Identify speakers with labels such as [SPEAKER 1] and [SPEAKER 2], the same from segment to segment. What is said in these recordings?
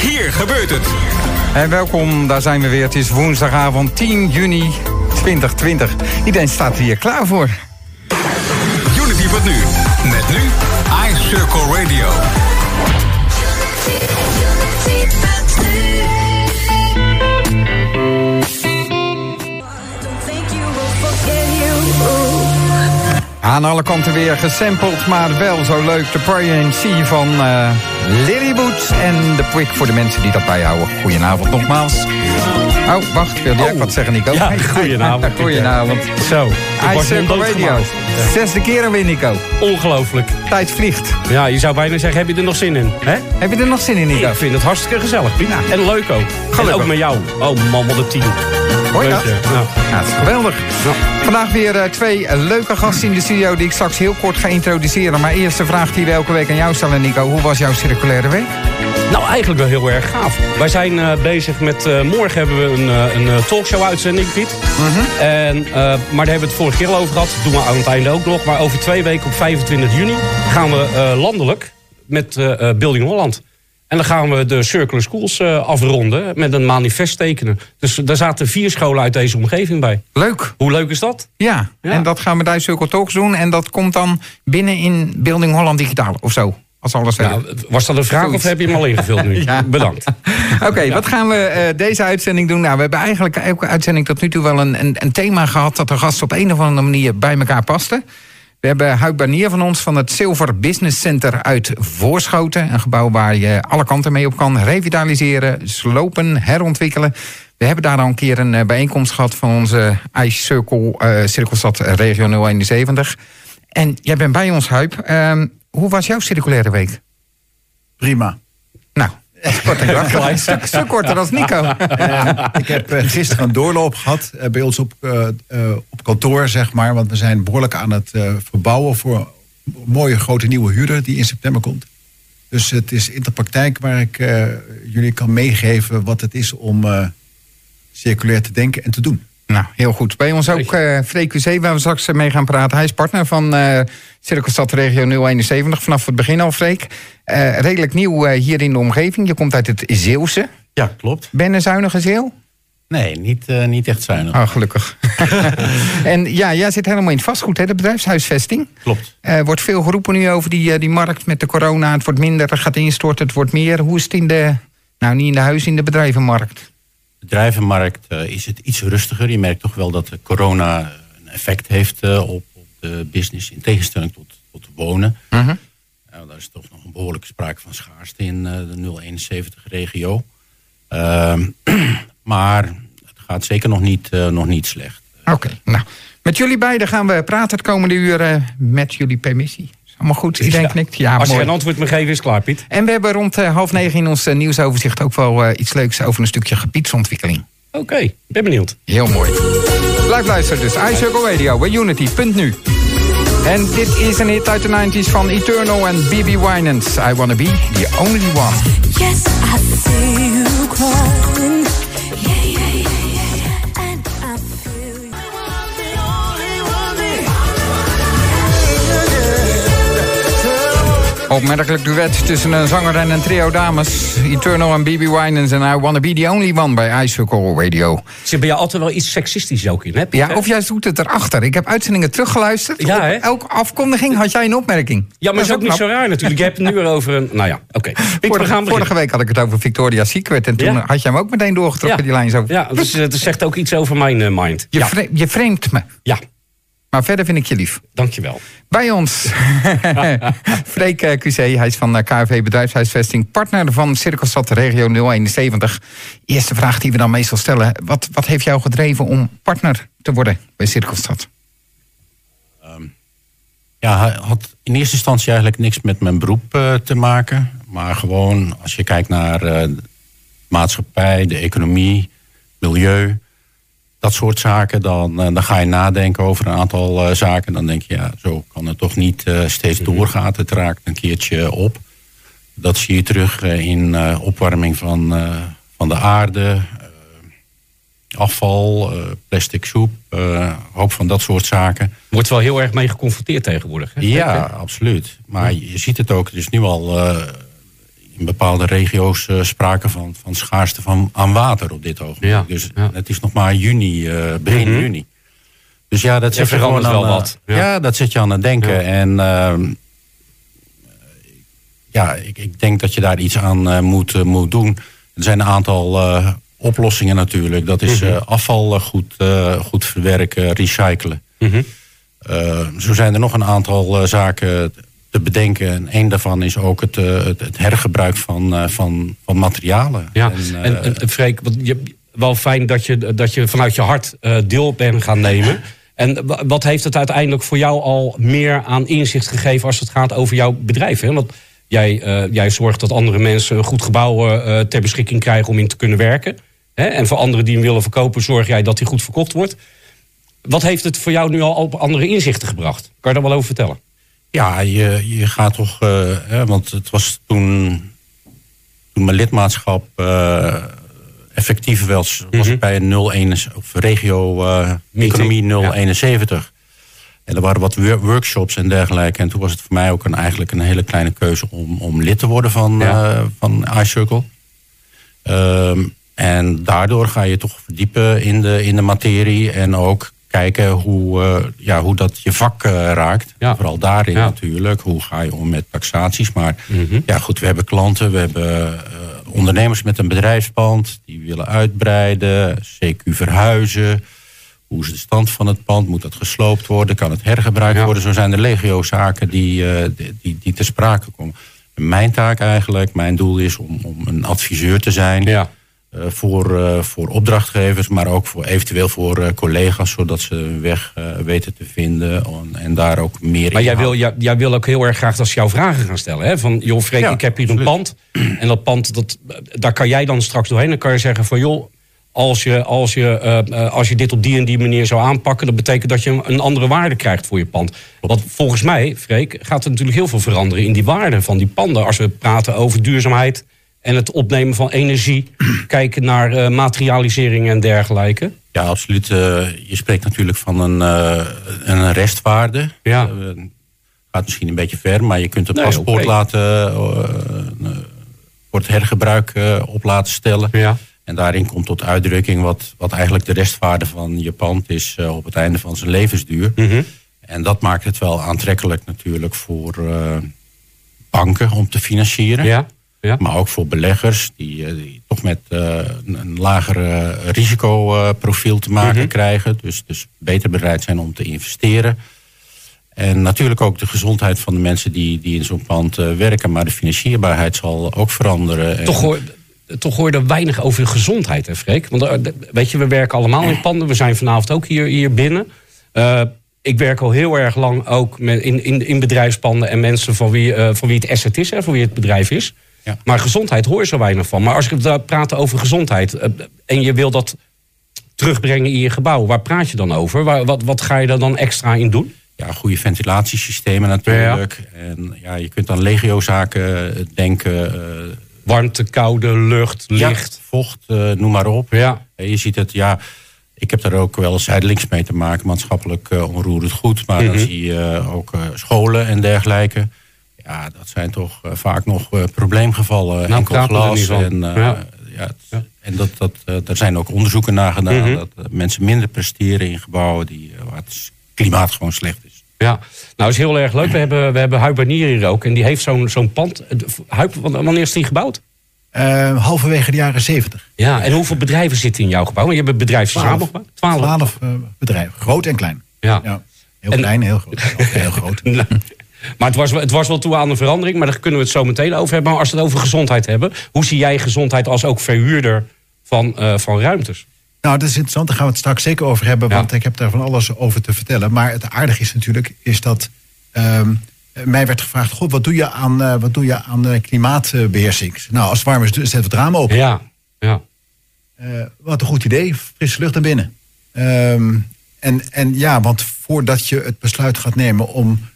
[SPEAKER 1] Hier gebeurt het.
[SPEAKER 2] En welkom, daar zijn we weer. Het is woensdagavond 10 juni 2020. Iedereen staat hier klaar voor.
[SPEAKER 1] Unity wordt nu. Met nu iCircle Radio.
[SPEAKER 2] Aan alle kanten weer gesampled, maar wel zo leuk. De Pray and See van uh, Lily Boots en de Quick voor de mensen die dat bijhouden. Goedenavond nogmaals. Oh, wacht, wil jij oh. wat zeggen, Nico?
[SPEAKER 3] Ja, goedenavond.
[SPEAKER 2] goedenavond.
[SPEAKER 3] Zo,
[SPEAKER 2] ik Radio. Zesde keer alweer, Nico.
[SPEAKER 3] Ongelooflijk.
[SPEAKER 2] Tijd vliegt.
[SPEAKER 3] Ja, je zou bijna zeggen, heb je er nog zin in? Hè?
[SPEAKER 2] Heb je er nog zin in, Nico?
[SPEAKER 3] Ik vind het hartstikke gezellig, Piet. En leuk ook. Gelukkig. En ook met jou. Oh man, wat een team.
[SPEAKER 2] Hoor je dat? Ja. is geweldig. Vandaag weer uh, twee uh, leuke gasten in de studio die ik straks heel kort ga introduceren. Maar eerst de vraag die we elke week aan jou stellen, Nico. Hoe was jouw circulaire week?
[SPEAKER 3] Nou, eigenlijk wel heel erg gaaf. Wij zijn uh, bezig met... morgen hebben we een, een talkshow-uitzending, Piet. -huh. en, maar daar hebben we het vorige keer al over gehad. Dat doen we aan het einde ook nog. Maar over twee weken op 25 juni gaan we landelijk met Building Holland. En dan gaan we de Circular Schools uh, afronden met een manifest tekenen. Dus daar zaten vier scholen uit deze omgeving bij.
[SPEAKER 2] Leuk.
[SPEAKER 3] Hoe leuk is dat?
[SPEAKER 2] Ja, ja. en dat gaan we bij Circle Talks doen. En dat komt dan binnen in Building Holland Digitaal of zo. Als alles ja,
[SPEAKER 3] was dat een vraag of heb je hem al ingevuld nu? ja. Bedankt.
[SPEAKER 2] Oké, wat gaan we uh, deze uitzending doen? Nou, we hebben eigenlijk elke uitzending tot nu toe wel een, een, een thema gehad... dat de gasten op een of andere manier bij elkaar pasten. We hebben Huik Barnier van ons van het Silver Business Center uit Voorschoten. Een gebouw waar je alle kanten mee op kan revitaliseren, slopen, herontwikkelen. We hebben daar al een keer een eh, bijeenkomst gehad van onze Circle, uh, Cirkelstad Regio 071. En jij bent bij ons, Huip. Uh, hoe was jouw circulaire week?
[SPEAKER 4] Prima.
[SPEAKER 2] Kort en stuk, stuk korter dan Nico.
[SPEAKER 4] Uh, ik heb uh, gisteren een doorloop gehad uh, bij ons op, op kantoor, zeg maar. Want we zijn behoorlijk aan het verbouwen voor een mooie grote nieuwe huurder die in september komt. Dus het is in de praktijk waar ik jullie kan meegeven wat het is om circulair te denken en te doen.
[SPEAKER 2] Nou, heel goed. Bij ons ook uh, Freek QC, waar we straks mee gaan praten. Hij is partner van uh, Cirkelstad Regio 071 vanaf het begin al, Freek. Uh, redelijk nieuw hier in de omgeving. Je komt uit het Zeeuwse.
[SPEAKER 5] Ja, klopt.
[SPEAKER 2] Ben een zuinige Zeeuw?
[SPEAKER 5] Nee, niet, niet echt zuinig.
[SPEAKER 2] Oh, gelukkig. en ja, jij zit helemaal in het vastgoed, hè, de bedrijfshuisvesting.
[SPEAKER 5] Klopt.
[SPEAKER 2] Er wordt veel geroepen nu over die, die markt met de corona. Het wordt minder, het gaat instorten, het wordt meer. Hoe is het in de, nou niet in de huis, in de bedrijvenmarkt?
[SPEAKER 5] Bedrijvenmarkt uh, is het iets rustiger. Je merkt toch wel dat de corona een effect heeft uh, op, op, de business... in tegenstelling tot, tot wonen. Uh -huh. daar is toch nog een behoorlijke sprake van schaarste in de 071-regio. Ehm, maar het gaat zeker nog niet, nog niet slecht.
[SPEAKER 2] Oké, nou... Met jullie beiden gaan we praten het komende uur met jullie permissie. Allemaal goed, iedereen ja. knikt. Ja,
[SPEAKER 3] Als
[SPEAKER 2] mooi.
[SPEAKER 3] je een antwoord me geven, is klaar, Piet.
[SPEAKER 2] En we hebben rond uh, half negen in ons uh, nieuwsoverzicht ook wel uh, iets leuks over een stukje gebiedsontwikkeling.
[SPEAKER 3] Oké, okay, ben benieuwd.
[SPEAKER 2] Heel mooi. Blijf luisteren dus. iCircle Radio bij Unity.nu. En dit is een hit uit de 90s van Eternal en BB Winans. I Wanna Be The Only One.
[SPEAKER 6] Yes, I see you crying.
[SPEAKER 2] Opmerkelijk duet tussen een zanger en een trio dames. Eternal en BB Winans en I Wanna Be The Only One bij iCircle Radio.
[SPEAKER 3] Zit bij jou altijd wel iets seksistisch ook in, hè?
[SPEAKER 2] Ja, of jij zoekt het erachter. Ik heb uitzendingen teruggeluisterd.
[SPEAKER 3] Ja, hè?
[SPEAKER 2] elke afkondiging had jij een opmerking.
[SPEAKER 3] Ja, maar dat is ook, niet zo raar natuurlijk. Je hebt het nu weer over een... Nou ja, oké.
[SPEAKER 2] Okay. Vorige, vorige, week had ik het over Victoria's Secret. En toen ja. had jij hem ook meteen doorgetrokken,
[SPEAKER 3] ja.
[SPEAKER 2] die lijn zo.
[SPEAKER 3] Ja, dus het zegt ook iets over mijn uh, mind.
[SPEAKER 2] Je,
[SPEAKER 3] ja.
[SPEAKER 2] je vreemdt me.
[SPEAKER 3] Ja.
[SPEAKER 2] Maar verder vind ik je lief.
[SPEAKER 3] Dankjewel.
[SPEAKER 2] Bij ons, Freek QC, hij is van KV Bedrijfshuisvesting, partner van Cirkelstad Regio 071. Eerste vraag die we dan meestal stellen, wat, wat heeft jou gedreven om partner te worden bij Cirkelstad?
[SPEAKER 5] Um, ja, had in eerste instantie eigenlijk niks met mijn beroep uh, te maken. Maar gewoon als je kijkt naar uh, maatschappij, de economie, milieu dat soort zaken, dan, dan ga je nadenken over een aantal uh, zaken. Dan denk je, ja, zo kan het toch niet uh, steeds doorgaan. Het raakt een keertje op. Dat zie je terug in opwarming van, van de aarde, afval, plastic soep, hoop van dat soort zaken.
[SPEAKER 3] Wordt wel heel erg mee geconfronteerd tegenwoordig. Hè?
[SPEAKER 5] Ja, absoluut. Maar je ziet het ook, is nu al in bepaalde regio's eh, sprake van, van schaarste van, aan water op dit ogenblik.
[SPEAKER 3] Ja,
[SPEAKER 5] Dus
[SPEAKER 3] ja.
[SPEAKER 5] het is nog maar juni, eh, begin
[SPEAKER 3] Mhm.
[SPEAKER 5] juni. Dus ja, dat zet je gewoon aan,
[SPEAKER 3] wel
[SPEAKER 5] eh,
[SPEAKER 3] wat,
[SPEAKER 5] Ja.
[SPEAKER 3] ja.
[SPEAKER 5] dat zet je aan het denken. En ehm, ja, ik, ik denk dat je daar iets aan eh, moet, eh, moet doen. Er zijn een aantal eh, oplossingen natuurlijk. Dat is
[SPEAKER 3] Mhm.
[SPEAKER 5] eh, afval eh, goed, eh, goed verwerken, recyclen.
[SPEAKER 3] Mhm.
[SPEAKER 5] Eh, zo zijn er nog een aantal eh, zaken te bedenken. En één daarvan is ook het, eh, het, het hergebruik van, eh, van, van materialen.
[SPEAKER 3] Ja,
[SPEAKER 5] En, eh,
[SPEAKER 3] en, en, Freek, wat je, wel fijn dat je, dat je vanuit je hart deel bent gaan nemen. En wa- wat heeft het uiteindelijk voor jou al meer aan inzicht gegeven als het gaat over jouw bedrijf? Hè? Want jij, jij zorgt dat andere mensen een goed gebouw eh, ter beschikking krijgen om in te kunnen werken. Hè? En voor anderen die hem willen verkopen, zorg jij dat hij goed verkocht wordt. Wat heeft het voor jou nu al op andere inzichten gebracht? Kan je daar wel over vertellen?
[SPEAKER 5] Ja, je, je gaat toch. eh, hè, want het was toen. Toen mijn lidmaatschap eh, effectief was, was
[SPEAKER 3] Mhm.
[SPEAKER 5] ik bij een 01, of regio eh, economie
[SPEAKER 3] ja.
[SPEAKER 5] 071. En er waren wat wor- workshops en dergelijke. En toen was het voor mij ook een, eigenlijk een hele kleine keuze om, om lid te worden van,
[SPEAKER 3] Ja.
[SPEAKER 5] van iCircle. Ehm, en daardoor ga je toch verdiepen in de, in de materie en ook kijken hoe, eh, ja, hoe dat je vak eh, raakt.
[SPEAKER 3] Ja.
[SPEAKER 5] Vooral daarin
[SPEAKER 3] Ja.
[SPEAKER 5] natuurlijk. Hoe ga je om met taxaties? Maar
[SPEAKER 3] Mhm.
[SPEAKER 5] ja, goed, we hebben klanten, we hebben eh, ondernemers met een bedrijfspand die willen uitbreiden, CQ verhuizen. Hoe is de stand van het pand? Moet dat gesloopt worden? Kan het hergebruikt
[SPEAKER 3] Ja.
[SPEAKER 5] worden? Zo zijn er legio zaken die, die, die, die ter sprake komen. En mijn taak eigenlijk, mijn doel is om, om een adviseur te zijn
[SPEAKER 3] Ja.
[SPEAKER 5] Voor, eh, voor opdrachtgevers, maar ook voor, eventueel voor eh, collega's, zodat ze hun weg eh, weten te vinden en, daar ook meer
[SPEAKER 3] Maar
[SPEAKER 5] in
[SPEAKER 3] jij wil, jij, jij wil ook heel erg graag dat ze jou vragen gaan stellen. Hè? Van, joh Freek,
[SPEAKER 5] Ja,
[SPEAKER 3] ik heb hier een pand. En dat pand, dat, daar kan jij dan straks doorheen. Dan kan je zeggen van, joh, als je, als, je, eh, eh, als je dit op die en die manier zou aanpakken... dat betekent dat je een- een andere waarde krijgt voor je pand. Want volgens mij, Freek, gaat er natuurlijk heel veel veranderen... in die waarde van die panden. Als we praten over duurzaamheid en het opnemen van energie... kijken naar eh, materialisering en dergelijke.
[SPEAKER 5] Ja, absoluut. Eh, je spreekt natuurlijk van een, eh, een restwaarde.
[SPEAKER 3] Ja.
[SPEAKER 5] Gaat misschien een beetje ver, maar je kunt een
[SPEAKER 3] Nee,
[SPEAKER 5] paspoort laten voor het hergebruik op laten stellen.
[SPEAKER 3] Ja.
[SPEAKER 5] En daarin komt tot uitdrukking wat, wat eigenlijk de restwaarde van je pand is op het einde van zijn levensduur.
[SPEAKER 3] Mhm.
[SPEAKER 5] En dat maakt het wel aantrekkelijk natuurlijk voor banken om te financieren.
[SPEAKER 3] Ja, ja.
[SPEAKER 5] Maar ook voor beleggers die, eh, die toch met eh, een, een lager eh, risicoprofiel te maken
[SPEAKER 3] Mhm.
[SPEAKER 5] krijgen. Dus, dus beter bereid zijn om te investeren. En natuurlijk ook de gezondheid van de mensen die, die in zo'n pand werken. Maar de financierbaarheid zal ook veranderen. En-
[SPEAKER 3] Toch hoor, toch hoor je er weinig over de gezondheid, hè, Freek? Want weet je, we werken allemaal in panden. We zijn vanavond ook hier, hier binnen. Ik werk al heel erg lang ook met, in, in, in bedrijfspanden... en mensen van wie, van wie het asset is, hè, van wie het bedrijf is.
[SPEAKER 5] Ja.
[SPEAKER 3] Maar gezondheid hoor je zo weinig van. Maar als ik daar praat over gezondheid... eh, en je wil dat terugbrengen in je gebouw... waar praat je dan over? Waar, wat, wat ga je er dan extra in doen?
[SPEAKER 5] ja, goede ventilatiesystemen natuurlijk. En ja, je kunt aan legio-zaken eh, denken. eh,
[SPEAKER 3] Warmte, koude, lucht,
[SPEAKER 5] ja,
[SPEAKER 3] licht.
[SPEAKER 5] vocht, eh, noem maar op.
[SPEAKER 3] Ja,
[SPEAKER 5] Eh, Je ziet het, ja. Ik heb daar ook wel zijdelings mee te maken, maatschappelijk eh, onroerend goed. Maar dan
[SPEAKER 3] Mhm.
[SPEAKER 5] zie je eh, ook eh, scholen en dergelijke. Ja, dat zijn toch eh, vaak nog eh, probleemgevallen.
[SPEAKER 3] Nou,
[SPEAKER 5] enkel
[SPEAKER 3] er
[SPEAKER 5] glas. En, eh,
[SPEAKER 3] Ja.
[SPEAKER 5] ja. het-
[SPEAKER 3] Ja.
[SPEAKER 5] en dat, dat, daar zijn ook onderzoeken naar gedaan.
[SPEAKER 3] Mhm.
[SPEAKER 5] Dat mensen minder presteren in gebouwen die, waar het klimaat gewoon slecht is.
[SPEAKER 3] Ja, nou is heel erg leuk. We hebben, we hebben Huib Barnier hier ook. En die heeft zo'n zo'n pand. Huib, wanneer is die gebouwd?
[SPEAKER 4] Eh, halverwege de jaren zeventig.
[SPEAKER 3] Ja, en hoeveel bedrijven zitten in jouw gebouw? Want je hebt een bedrijf samengebouwd. Twaalf.
[SPEAKER 4] Twaalf bedrijven, groot en klein.
[SPEAKER 3] Ja.
[SPEAKER 4] Ja. Heel
[SPEAKER 3] En-
[SPEAKER 4] klein, heel groot. Heel groot.
[SPEAKER 3] Maar het was, wel- het was wel toe aan een verandering. Maar daar kunnen we het zo meteen over hebben. Maar als we het over gezondheid hebben. Hoe zie jij gezondheid als ook verhuurder van, eh, van ruimtes?
[SPEAKER 4] Nou, dat is interessant. Daar gaan we het straks zeker over hebben.
[SPEAKER 3] Ja.
[SPEAKER 4] Want ik heb daar van alles over te vertellen. Maar het aardige is natuurlijk is dat ehm, mij werd gevraagd: God, wat doe je aan, eh, wat doe je aan eh, klimaatbeheersing? Nou, als het warm is, zet het raam open.
[SPEAKER 3] Ja, ja.
[SPEAKER 4] Wat een goed idee. Frisse lucht naar binnen. Ehm, en, en ja, want voordat je het besluit gaat nemen om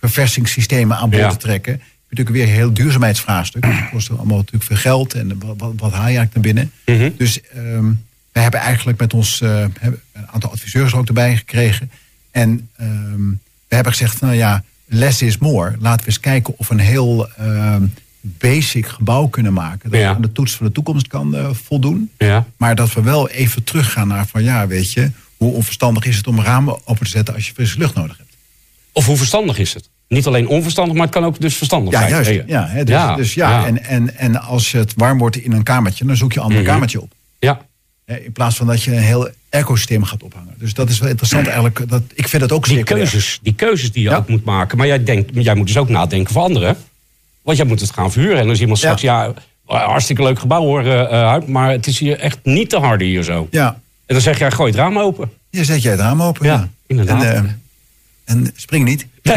[SPEAKER 4] luchtverversingssystemen aan boord
[SPEAKER 3] Ja.
[SPEAKER 4] te trekken, heb je natuurlijk weer een heel duurzaamheidsvraagstuk. Dat kost allemaal natuurlijk veel geld en wat, wat, wat haal je eigenlijk naar binnen?
[SPEAKER 3] Mhm.
[SPEAKER 4] Dus ehm we hebben eigenlijk met ons hebben een aantal adviseurs ook erbij gekregen. En ehm, we hebben gezegd, nou ja, less is more. Laten we eens kijken of een heel ehm, basic gebouw kunnen maken. Dat
[SPEAKER 3] Ja.
[SPEAKER 4] we aan de toets van de toekomst kan eh, voldoen.
[SPEAKER 3] Ja.
[SPEAKER 4] Maar dat we wel even teruggaan naar van ja, weet je, hoe onverstandig is het om ramen open te zetten als je frisse lucht nodig hebt.
[SPEAKER 3] Of hoe verstandig is het? Niet alleen onverstandig, maar het kan ook dus verstandig
[SPEAKER 4] Ja,
[SPEAKER 3] zijn.
[SPEAKER 4] juist.
[SPEAKER 3] Ja,
[SPEAKER 4] Ja, hè, dus
[SPEAKER 3] Ja,
[SPEAKER 4] dus ja,
[SPEAKER 3] ja.
[SPEAKER 4] En, en, en als het warm wordt in een kamertje, dan zoek je een ander
[SPEAKER 3] Mhm.
[SPEAKER 4] kamertje op.
[SPEAKER 3] ja.
[SPEAKER 4] In plaats van dat je een heel ecosysteem gaat ophangen. Dus dat is wel interessant eigenlijk. Dat, ik vind dat ook
[SPEAKER 3] Die keuzes, die keuzes die je
[SPEAKER 4] Ja.
[SPEAKER 3] ook moet maken. Maar jij, denkt, jij moet dus ook nadenken voor anderen. Want jij moet het gaan verhuren. En als iemand
[SPEAKER 4] Ja.
[SPEAKER 3] straks, ja, hartstikke leuk gebouw hoor, Huip, maar het is hier echt niet te harde hier zo.
[SPEAKER 4] Ja,
[SPEAKER 3] En dan zeg jij, gooi het raam open.
[SPEAKER 4] je zet jij het raam open.
[SPEAKER 3] Ja,
[SPEAKER 4] Ja,
[SPEAKER 3] inderdaad.
[SPEAKER 4] En, eh, en spring niet.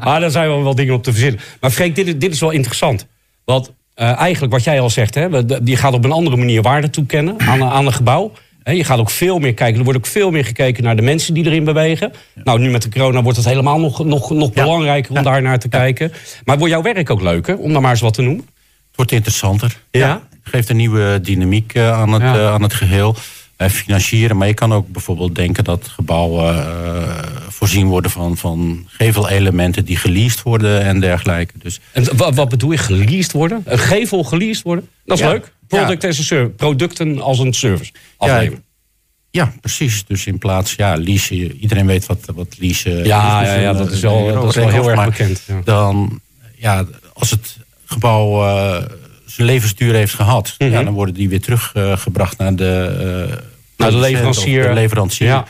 [SPEAKER 3] ah, daar zijn wel wel dingen op te verzinnen. Maar Freek, dit, is- dit is wel interessant. Want eh, eigenlijk wat jij al zegt, hè, je gaat op een andere manier waarde toekennen aan, aan een gebouw. Je gaat ook veel meer kijken. Er wordt ook veel meer gekeken naar de mensen die erin bewegen. Nou, nu met de corona wordt het helemaal nog, nog, nog belangrijker om daar naar te kijken. Maar wordt jouw werk ook leuker, om daar maar eens wat te noemen?
[SPEAKER 5] Het wordt interessanter.
[SPEAKER 3] Ja.
[SPEAKER 5] Geeft een nieuwe dynamiek eh, aan, het, eh, aan het geheel. Eh, financieren, maar je kan ook bijvoorbeeld denken dat gebouwen voorzien worden van, van gevelelementen die geleased worden en dergelijke. Dus
[SPEAKER 3] En wat, wat bedoel je, geleased worden? Een gevel geleased worden? Dat is
[SPEAKER 5] Ja.
[SPEAKER 3] leuk. Product as a service. Producten als een service. Afleveren.
[SPEAKER 5] ja, precies. Dus in plaats, ja, leasen, iedereen weet wat, wat leasen is.
[SPEAKER 3] Ja,
[SPEAKER 5] Dus
[SPEAKER 3] ja, ja, dat is wel- dat is wel heel erg bekend, ja.
[SPEAKER 5] Dan, ja, als het gebouw eh, zijn levensduur heeft gehad,
[SPEAKER 3] Mhm.
[SPEAKER 5] ja, dan worden die weer teruggebracht naar de, eh,
[SPEAKER 3] Naar de leverancier.
[SPEAKER 5] De leverancier.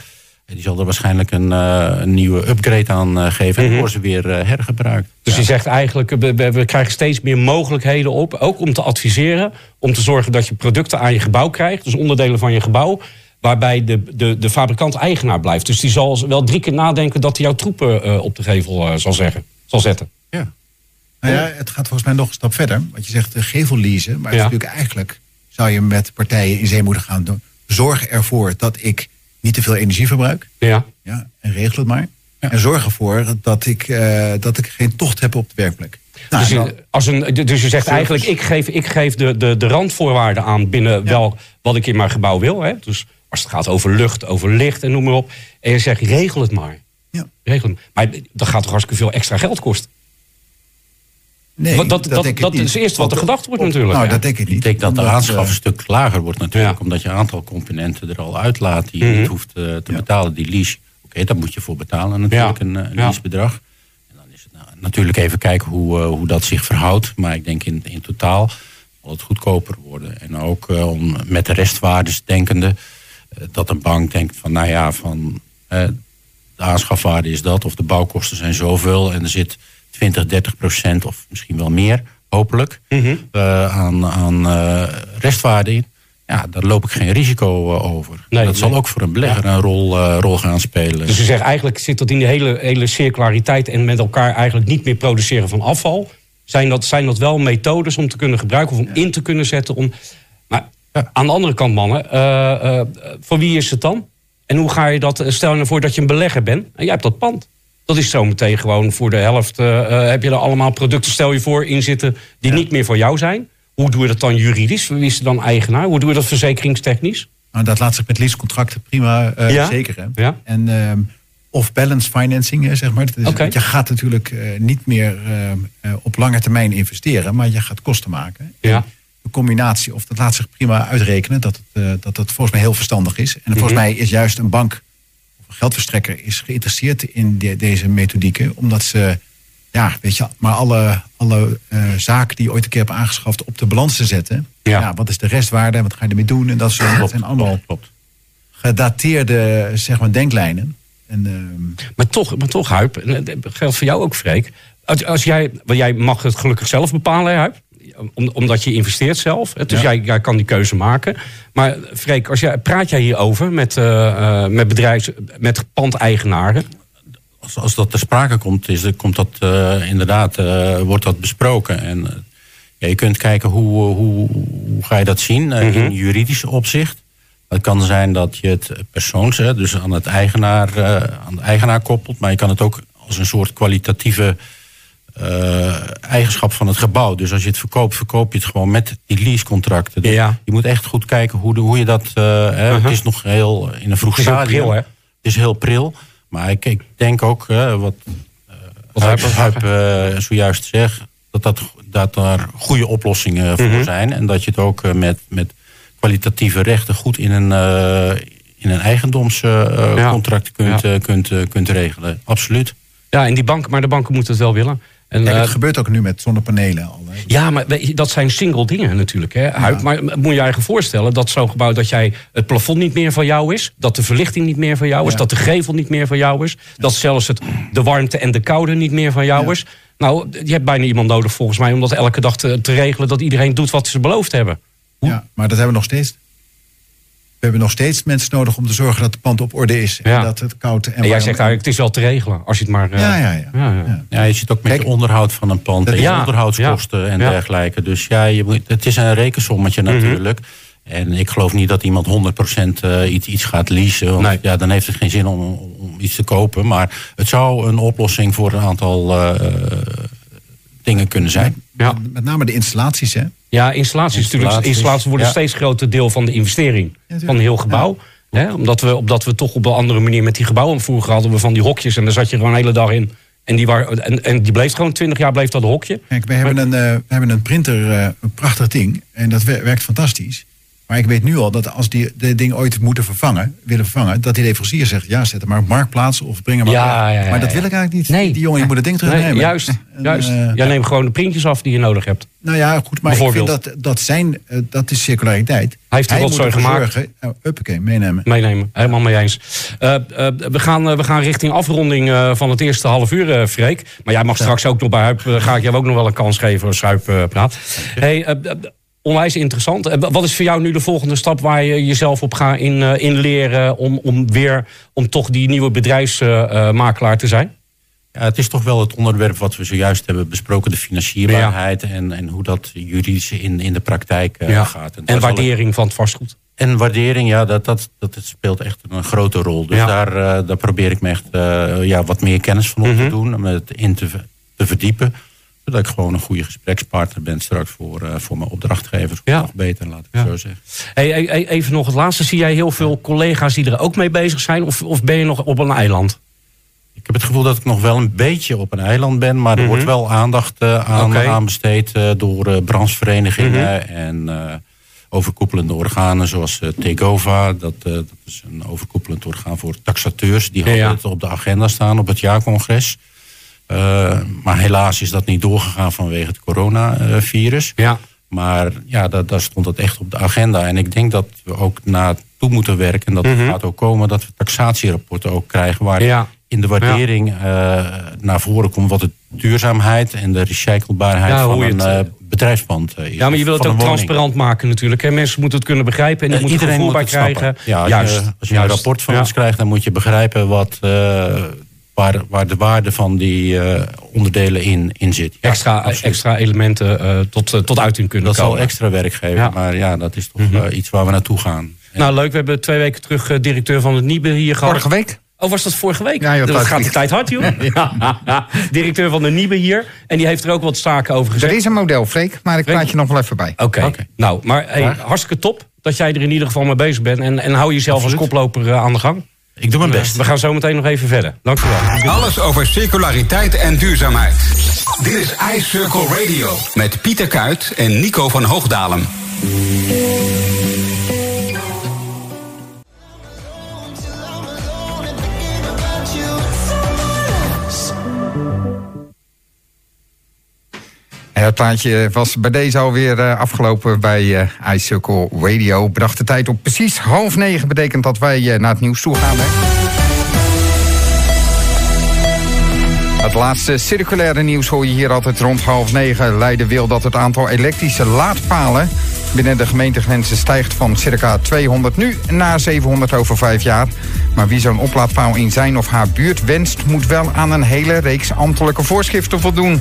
[SPEAKER 5] Die zal er waarschijnlijk een, eh, een nieuwe upgrade aan eh, geven. En dan worden ze weer eh, hergebruikt.
[SPEAKER 3] Dus
[SPEAKER 5] Ja.
[SPEAKER 3] je zegt eigenlijk, we, krijgen steeds meer mogelijkheden op. Ook om te adviseren. Om te zorgen dat je producten aan je gebouw krijgt. Dus onderdelen van je gebouw. Waarbij de, de, de fabrikant eigenaar blijft. Dus die zal wel drie keer nadenken dat hij jouw troepen eh, op de gevel eh, zal, zeggen, zal zetten.
[SPEAKER 5] Ja.
[SPEAKER 4] Nou ja, het gaat volgens mij nog een stap verder. Want je zegt gevel leasen. Maar het
[SPEAKER 3] Ja.
[SPEAKER 4] is natuurlijk eigenlijk zou je met partijen in zee moeten gaan. doen. Zorg ervoor dat ik niet te veel energie verbruik.
[SPEAKER 3] Ja.
[SPEAKER 4] Ja, en regel het maar.
[SPEAKER 5] Ja.
[SPEAKER 4] En zorg ervoor dat ik, eh, dat ik geen tocht heb op de werkplek. Nou,
[SPEAKER 3] dus, je,
[SPEAKER 4] dan-
[SPEAKER 3] als een, dus je zegt eigenlijk, ik geef, ik geef de, de, de randvoorwaarden aan binnen wel wat ik in mijn gebouw wil. Hè? Dus als het gaat over lucht, over licht en noem maar op. En je zegt, regel het maar.
[SPEAKER 4] ja.
[SPEAKER 3] Regel het. Maar dat gaat toch hartstikke veel extra geld kosten?
[SPEAKER 4] Nee,
[SPEAKER 3] Want dat- dat-
[SPEAKER 4] denk ik
[SPEAKER 3] dat
[SPEAKER 4] niet.
[SPEAKER 3] is het eerste wat er gedacht wordt natuurlijk,
[SPEAKER 4] Nou,
[SPEAKER 3] ja.
[SPEAKER 4] dat denk ik niet.
[SPEAKER 5] Ik denk dat de aanschaf
[SPEAKER 4] eh,
[SPEAKER 5] een stuk lager wordt natuurlijk.
[SPEAKER 3] Ja.
[SPEAKER 5] Omdat je een aantal componenten er al uitlaat die je
[SPEAKER 3] Mhm.
[SPEAKER 5] niet hoeft eh, te
[SPEAKER 4] Ja.
[SPEAKER 5] betalen. Die lease, oké, daar moet je voor betalen natuurlijk,
[SPEAKER 3] Ja.
[SPEAKER 5] een, eh, een
[SPEAKER 3] Ja.
[SPEAKER 5] leasebedrag. En dan is het nou, natuurlijk even kijken hoe, eh, hoe dat zich verhoudt. Maar ik denk in, in totaal zal het goedkoper worden. En ook om met de restwaardes denkende, dat een bank denkt van nou ja, van eh, de aanschafwaarde is dat, of de bouwkosten zijn zoveel en er zit 20, 30 procent of misschien wel meer, hopelijk, eh, aan, aan eh, restwaarde in. Ja, daar loop ik geen risico eh, over.
[SPEAKER 3] Nee,
[SPEAKER 5] dat zal ook voor een belegger een rol, rol gaan spelen.
[SPEAKER 3] Dus je zegt eigenlijk zit dat in de hele, hele circulariteit en met elkaar eigenlijk niet meer produceren van afval. Zijn dat, zijn dat wel methodes om te kunnen gebruiken of om in te kunnen zetten? Om... Maar aan de andere kant, mannen, voor wie is het dan? En hoe ga je dat? Stel je nou voor dat je een belegger bent en jij hebt dat pand. Dat is zo meteen gewoon voor de helft. eh, eh, heb je er allemaal producten, stel je voor, in zitten die niet meer voor jou zijn. Hoe doe je dat dan juridisch? Wie is er dan eigenaar? Hoe doe je dat verzekeringstechnisch?
[SPEAKER 4] Nou, dat laat zich met leasecontracten prima eh,
[SPEAKER 3] Ja?
[SPEAKER 4] zekeren.
[SPEAKER 3] Ja.
[SPEAKER 4] En ehm, off-balance financing, hè, zeg maar. Dat Je gaat natuurlijk niet meer op lange termijn investeren, maar je gaat kosten maken.
[SPEAKER 3] Ja.
[SPEAKER 4] De combinatie, of dat laat zich prima uitrekenen, dat het, dat het volgens mij heel verstandig is. En volgens
[SPEAKER 3] Mhm.
[SPEAKER 4] mij is juist een bank of geldverstrekker is geïnteresseerd in de- deze methodieken, omdat ze, ja, weet je, maar alle, alle eh, zaken die je ooit een keer hebt aangeschaft op de balans te zetten.
[SPEAKER 3] Ja.
[SPEAKER 4] wat is de restwaarde, wat ga je ermee doen? En dat soort dat zijn allemaal
[SPEAKER 5] klopt.
[SPEAKER 4] gedateerde zeg maar, denklijnen. En, ehm,
[SPEAKER 3] Maar toch, maar toch Huip, dat geldt voor jou ook, Freek. Als, als jij, want jij mag het gelukkig zelf bepalen, hè, Huip. Om, omdat je investeert zelf. Dus
[SPEAKER 4] Ja.
[SPEAKER 3] jij, jij kan die keuze maken. Maar Freek, als jij, praat jij hierover met, eh, met bedrijfs, met pandeigenaren?
[SPEAKER 5] Als, als dat ter sprake komt, is, komt dat eh, inderdaad, wordt dat besproken. En ja, je kunt kijken hoe, hoe, hoe ga je dat zien eh, in juridisch opzicht. Het kan zijn dat je het persoons, hè, dus aan, het eigenaar, aan de eigenaar koppelt. Maar je kan het ook als een soort kwalitatieve eigenschap van het gebouw. Dus als je het verkoopt, verkoop je het gewoon met die leasecontracten. Dus
[SPEAKER 3] Ja.
[SPEAKER 5] Je moet echt goed kijken hoe, de, hoe je dat... eh, Het is nog heel in een vroeg
[SPEAKER 3] Het is heel
[SPEAKER 5] stadium.
[SPEAKER 3] pril, hè?
[SPEAKER 5] Het is heel pril. Maar ik, ik denk ook, wat
[SPEAKER 3] Wat
[SPEAKER 5] Huip, eh, zojuist zegt... dat, dat, dat daar goede oplossingen voor
[SPEAKER 3] Mhm.
[SPEAKER 5] zijn. En dat je het ook eh, met, met kwalitatieve rechten goed in een, eh, in een eigendomscontract kunt,
[SPEAKER 3] Ja.
[SPEAKER 5] eh, kunt, eh, kunt regelen. Absoluut.
[SPEAKER 3] Ja, en die banken, maar de banken moeten het wel willen. En,
[SPEAKER 4] Kijk,
[SPEAKER 3] eh,
[SPEAKER 4] het gebeurt ook nu met zonnepanelen al. hè.
[SPEAKER 3] Ja, maar dat zijn single dingen natuurlijk. Hè. Maar moet je je eigen voorstellen dat zo'n gebouw... dat jij het plafond niet meer van jou is... dat de verlichting niet meer van jou is...
[SPEAKER 4] Ja.
[SPEAKER 3] dat de gevel niet meer van jou is... dat zelfs het, de warmte en de koude niet meer van jou is. Nou, je hebt bijna iemand nodig volgens mij... om dat elke dag te, te regelen... dat iedereen doet wat ze beloofd hebben.
[SPEAKER 4] Ja, maar dat hebben we nog steeds. We hebben nog steeds mensen nodig om te zorgen dat het pand op orde is.
[SPEAKER 3] Ja.
[SPEAKER 4] En dat het koud en
[SPEAKER 3] En jij
[SPEAKER 4] warm-
[SPEAKER 3] zegt eigenlijk, het is wel te regelen. Als je het maar... eh,
[SPEAKER 4] Ja, ja, ja.
[SPEAKER 3] ja, ja.
[SPEAKER 4] Ja.
[SPEAKER 5] Ja, je zit ook met
[SPEAKER 4] Kijk,
[SPEAKER 5] onderhoud van een pand en je onderhoudskosten en dergelijke. Dus ja, je moet, het is een rekensommetje
[SPEAKER 3] Mhm.
[SPEAKER 5] natuurlijk. En ik geloof niet dat iemand 100% eh, iets, iets gaat leasen. Want
[SPEAKER 3] Nee.
[SPEAKER 5] ja, dan heeft het geen zin om, om iets te kopen. Maar het zou een oplossing voor een aantal eh, dingen kunnen zijn.
[SPEAKER 3] Ja.
[SPEAKER 4] Met name de installaties, hè?
[SPEAKER 3] Ja, installaties, natuurlijk.
[SPEAKER 5] Installaties,
[SPEAKER 3] worden
[SPEAKER 5] ja.
[SPEAKER 3] een steeds groter deel van de investering van een heel gebouw. Hè, omdat, we, omdat we toch op een andere manier met die gebouwen vroeger hadden we van die hokjes en daar zat je gewoon een hele dag in. En die, waren, en, en die bleef gewoon 20 jaar bleef dat een hokje.
[SPEAKER 4] Kijk, we hebben een, eh, we hebben een printer, eh, een prachtig ding. En dat wer- werkt fantastisch. Maar ik weet nu al dat als die de ding ooit moeten vervangen, willen vervangen, dat die leverancier zegt: ja, zet hem maar op marktplaats of breng hem maar.
[SPEAKER 3] Ja,
[SPEAKER 4] op.
[SPEAKER 3] ja, ja,
[SPEAKER 4] maar dat wil ik eigenlijk niet.
[SPEAKER 3] Nee.
[SPEAKER 4] Die jongen die moet het ding terugnemen.
[SPEAKER 3] Nee, juist,
[SPEAKER 4] En,
[SPEAKER 3] juist.
[SPEAKER 4] eh,
[SPEAKER 3] Jij neemt gewoon de printjes af die je nodig hebt.
[SPEAKER 4] Nou ja, goed, maar ik vind dat, dat zijn, eh, dat is circulariteit.
[SPEAKER 3] Hij heeft die rotzooi gemaakt.
[SPEAKER 4] zorgen- uppakee, meenemen.
[SPEAKER 3] Meenemen, helemaal mee eens. Eh, we, gaan, we gaan richting afronding van het eerste half uur, Freek. Maar jij mag straks ook nog bij Huip, ga ik jou ook nog wel een kans geven als Huip eh, praat. Hey, onwijs interessant. Eh, wat is voor jou nu de volgende stap waar je jezelf op gaat in, eh, in leren... Om, om weer, om toch die nieuwe bedrijfsmakelaar te zijn?
[SPEAKER 5] Ja, het is toch wel het onderwerp wat we zojuist hebben besproken. De financierbaarheid en, en hoe dat juridisch in, in de praktijk eh,
[SPEAKER 3] Ja.
[SPEAKER 5] gaat.
[SPEAKER 3] En
[SPEAKER 5] ik-
[SPEAKER 3] waardering van het vastgoed.
[SPEAKER 5] En waardering, ja, dat, dat, dat, het speelt echt een grote rol. Dus
[SPEAKER 3] Ja.
[SPEAKER 5] daar, daar probeer ik me echt ja, wat meer kennis van op
[SPEAKER 3] Mhm.
[SPEAKER 5] te doen. Om het in te, te verdiepen. Zodat ik gewoon een goede gesprekspartner ben straks voor, eh, voor mijn opdrachtgevers.
[SPEAKER 3] Ja.
[SPEAKER 5] Nog beter, laat ik
[SPEAKER 3] Ja.
[SPEAKER 5] zo zeggen.
[SPEAKER 3] Hey, hey, even nog het laatste. Zie jij heel veel collega's die er ook mee bezig zijn? Of, of ben je nog op een eiland?
[SPEAKER 5] Ik heb het gevoel dat ik nog wel een beetje op een eiland ben. Maar er wordt wel aandacht eh, aan,
[SPEAKER 3] Mhm. Mhm.
[SPEAKER 5] aan besteed eh, door brancheverenigingen. En eh, overkoepelende organen zoals Tegova. Dat, dat is een overkoepelend orgaan voor taxateurs. Die hadden
[SPEAKER 3] ja.
[SPEAKER 5] het op de agenda staan op het jaarcongres. Eh, maar helaas is dat niet doorgegaan vanwege het coronavirus.
[SPEAKER 3] Ja.
[SPEAKER 5] Maar ja, daar, daar stond het echt op de agenda. En ik denk dat we ook naartoe moeten werken. En dat het gaat ook komen dat we taxatierapporten ook krijgen. Waar.
[SPEAKER 3] Ja.
[SPEAKER 5] in de waardering eh, naar voren komt wat de duurzaamheid en de recyclebaarheid
[SPEAKER 3] Ja,
[SPEAKER 5] van een
[SPEAKER 3] het,
[SPEAKER 5] eh, bedrijfspand is.
[SPEAKER 3] Ja, maar je wil het ook transparant maken natuurlijk. Hè? Mensen moeten het kunnen begrijpen en die moeten
[SPEAKER 5] Iedereen
[SPEAKER 3] gevoel
[SPEAKER 5] moet
[SPEAKER 3] bij
[SPEAKER 5] het snappen.
[SPEAKER 3] krijgen.
[SPEAKER 5] Ja, als
[SPEAKER 3] Juist.
[SPEAKER 5] je, als je
[SPEAKER 3] Juist.
[SPEAKER 5] een rapport van ons krijgt, dan moet je begrijpen wat, waar, waar de waarde van die eh, onderdelen in, in zit. Ja,
[SPEAKER 3] extra,
[SPEAKER 5] absoluut.
[SPEAKER 3] extra elementen eh, tot, eh, tot uiting kunnen
[SPEAKER 5] Dat zal
[SPEAKER 3] komen.
[SPEAKER 5] extra werk geven,
[SPEAKER 3] Ja. Mhm.
[SPEAKER 5] maar ja, dat is toch eh, iets waar we naartoe gaan. En-
[SPEAKER 3] Nou, leuk. We hebben twee weken terug eh, directeur van het Niebe hier gehad.
[SPEAKER 2] Vorige week?
[SPEAKER 3] Oh, was dat vorige week?
[SPEAKER 2] Ja, joh,
[SPEAKER 3] dat gaat de tijd hard, joh. ja. Directeur van de Niebe hier. En die heeft er ook wat zaken over
[SPEAKER 2] Er
[SPEAKER 3] gezegd.
[SPEAKER 2] is een model, Freek, maar ik
[SPEAKER 3] Freek?
[SPEAKER 2] praat je nog wel even bij.
[SPEAKER 3] Oké. Nou, maar hey, hartstikke top dat jij er in ieder geval mee bezig bent. En, en hou jezelf als koploper eh, aan de gang.
[SPEAKER 5] Ik doe mijn best.
[SPEAKER 3] We gaan zo meteen nog even verder. Dank je wel.
[SPEAKER 1] Alles over circulariteit en duurzaamheid. Dit is iCircle Radio met Pieter Kuit en Nico van Hoogdalen.
[SPEAKER 2] Het plaatje was bij deze alweer eh, afgelopen bij eh iCircle Radio. Bracht de tijd op precies half negen. Betekent dat wij eh, naar het nieuws toe gaan. Hè? Het laatste circulaire nieuws hoor je hier altijd rond half negen. Leiden wil dat het aantal elektrische laadpalen binnen de gemeentegrenzen stijgt van circa 200 nu naar 700 over vijf jaar. Maar wie zo'n oplaadpaal in zijn of haar buurt wenst, moet wel aan een hele reeks ambtelijke voorschriften voldoen.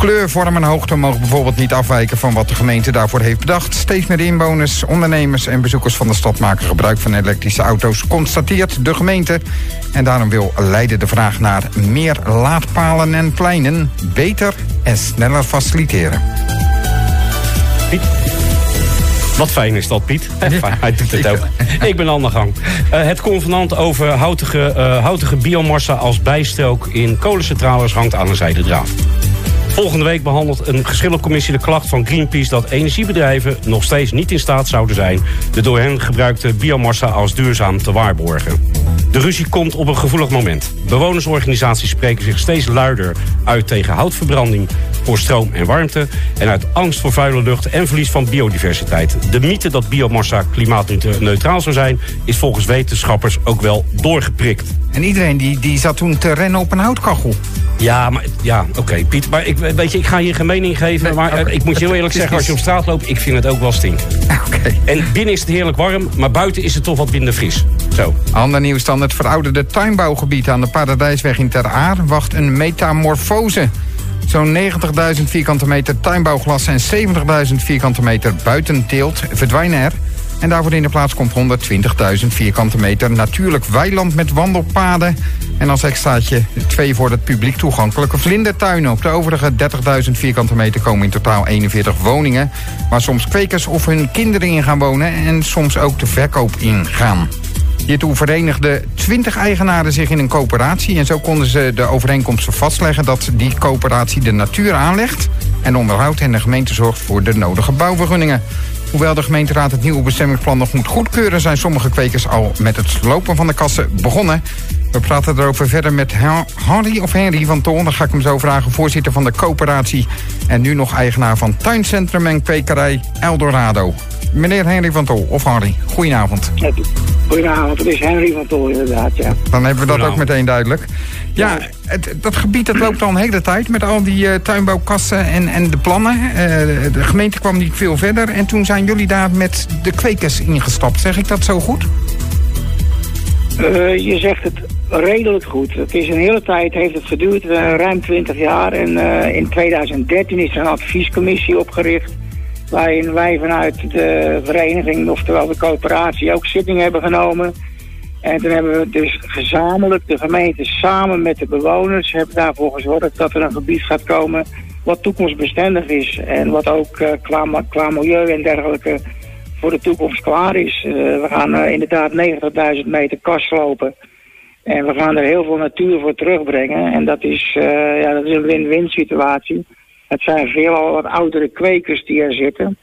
[SPEAKER 2] Kleur, vorm en hoogte mogen bijvoorbeeld niet afwijken van wat de gemeente daarvoor heeft bedacht. Steeds meer inwoners, ondernemers en bezoekers van de stad maken gebruik van elektrische auto's, constateert de gemeente. En daarom wil Leiden de vraag naar meer laadpalen en pleinen beter en sneller faciliteren.
[SPEAKER 3] Piet. Wat fijn is dat, Piet. Fijn, Hij doet het ook. Ik ben aan de gang. Eh, het convenant over houtige, eh, houtige biomassa als bijstrook in kolencentrales hangt aan een zijde draad. Volgende week behandelt een geschillencommissie de klacht van Greenpeace... dat energiebedrijven nog steeds niet in staat zouden zijn... de door hen gebruikte biomassa als duurzaam te waarborgen. De ruzie komt op een gevoelig moment. Bewonersorganisaties spreken zich steeds luider uit tegen houtverbranding... voor stroom en warmte... en uit angst voor vuile lucht en verlies van biodiversiteit. De mythe dat biomassa klimaatneutraal zou zijn... is volgens wetenschappers ook wel doorgeprikt.
[SPEAKER 2] En iedereen die, die zat toen te rennen op een houtkachel.
[SPEAKER 3] Ja, maar ja, oké, Piet. Maar ik, weet je, ik ga hier geen mening geven.
[SPEAKER 2] Nee,
[SPEAKER 3] maar eh, ik moet je heel eerlijk zeggen, als je op straat loopt, ik vind het ook wel stink.
[SPEAKER 2] Oké.
[SPEAKER 3] En binnen is het heerlijk warm, maar buiten is het toch wat minder fris. Zo.
[SPEAKER 2] Ander nieuws dan het verouderde tuinbouwgebied aan de Paradijsweg in Ter Aar wacht een metamorfose. Zo'n 90.000 vierkante meter tuinbouwglas en 70.000 vierkante meter buitenteelt verdwijnen er. En daarvoor in de plaats komt 120.000 vierkante meter natuurlijk weiland met wandelpaden. En als extraatje twee voor het publiek toegankelijke vlindertuinen. Op de overige 30.000 vierkante meter komen in totaal 41 woningen. Waar soms kwekers of hun kinderen in gaan wonen en soms ook de verkoop ingaan. Hiertoe verenigden 20 eigenaren zich in een coöperatie. En zo konden ze de overeenkomsten vastleggen dat die coöperatie de natuur aanlegt en onderhoudt en de gemeente zorgt voor de nodige bouwvergunningen. Hoewel de gemeenteraad het nieuwe bestemmingsplan nog moet goedkeuren... zijn sommige kwekers al met het slopen van de kassen begonnen. We praten erover verder met Henry of Henry van Tol. Dan ga ik hem zo vragen, voorzitter van de coöperatie... en nu nog eigenaar van tuincentrum en kwekerij Eldorado. Meneer Henry van Tol, of Henry, goedenavond.
[SPEAKER 7] Goedenavond, het is Henry van Tol inderdaad, ja.
[SPEAKER 2] Dan hebben we dat ook meteen duidelijk. Ja, het, dat gebied dat loopt al een hele tijd met al die eh, tuinbouwkassen en, en de plannen. Eh, de gemeente kwam niet veel verder en toen zijn jullie daar met de kwekers ingestapt. Zeg ik dat zo goed?
[SPEAKER 7] Eh, je zegt het redelijk goed. Het is een hele tijd, heeft het geduurd, eh, ruim 20 jaar. En eh, in 2013 is er een adviescommissie opgericht. Waarin wij vanuit de vereniging, oftewel de coöperatie, ook zitting hebben genomen. En toen hebben we dus gezamenlijk, de gemeente samen met de bewoners, hebben daarvoor gezorgd dat er een gebied gaat komen wat toekomstbestendig is. En wat ook qua, qua milieu en dergelijke voor de toekomst klaar is. Eh, we gaan eh, inderdaad 90.000 meter kast lopen. En we gaan er heel veel natuur voor terugbrengen. En dat is, eh, ja, dat is een win-win situatie. Het zijn veelal wat oudere kwekers die er zitten.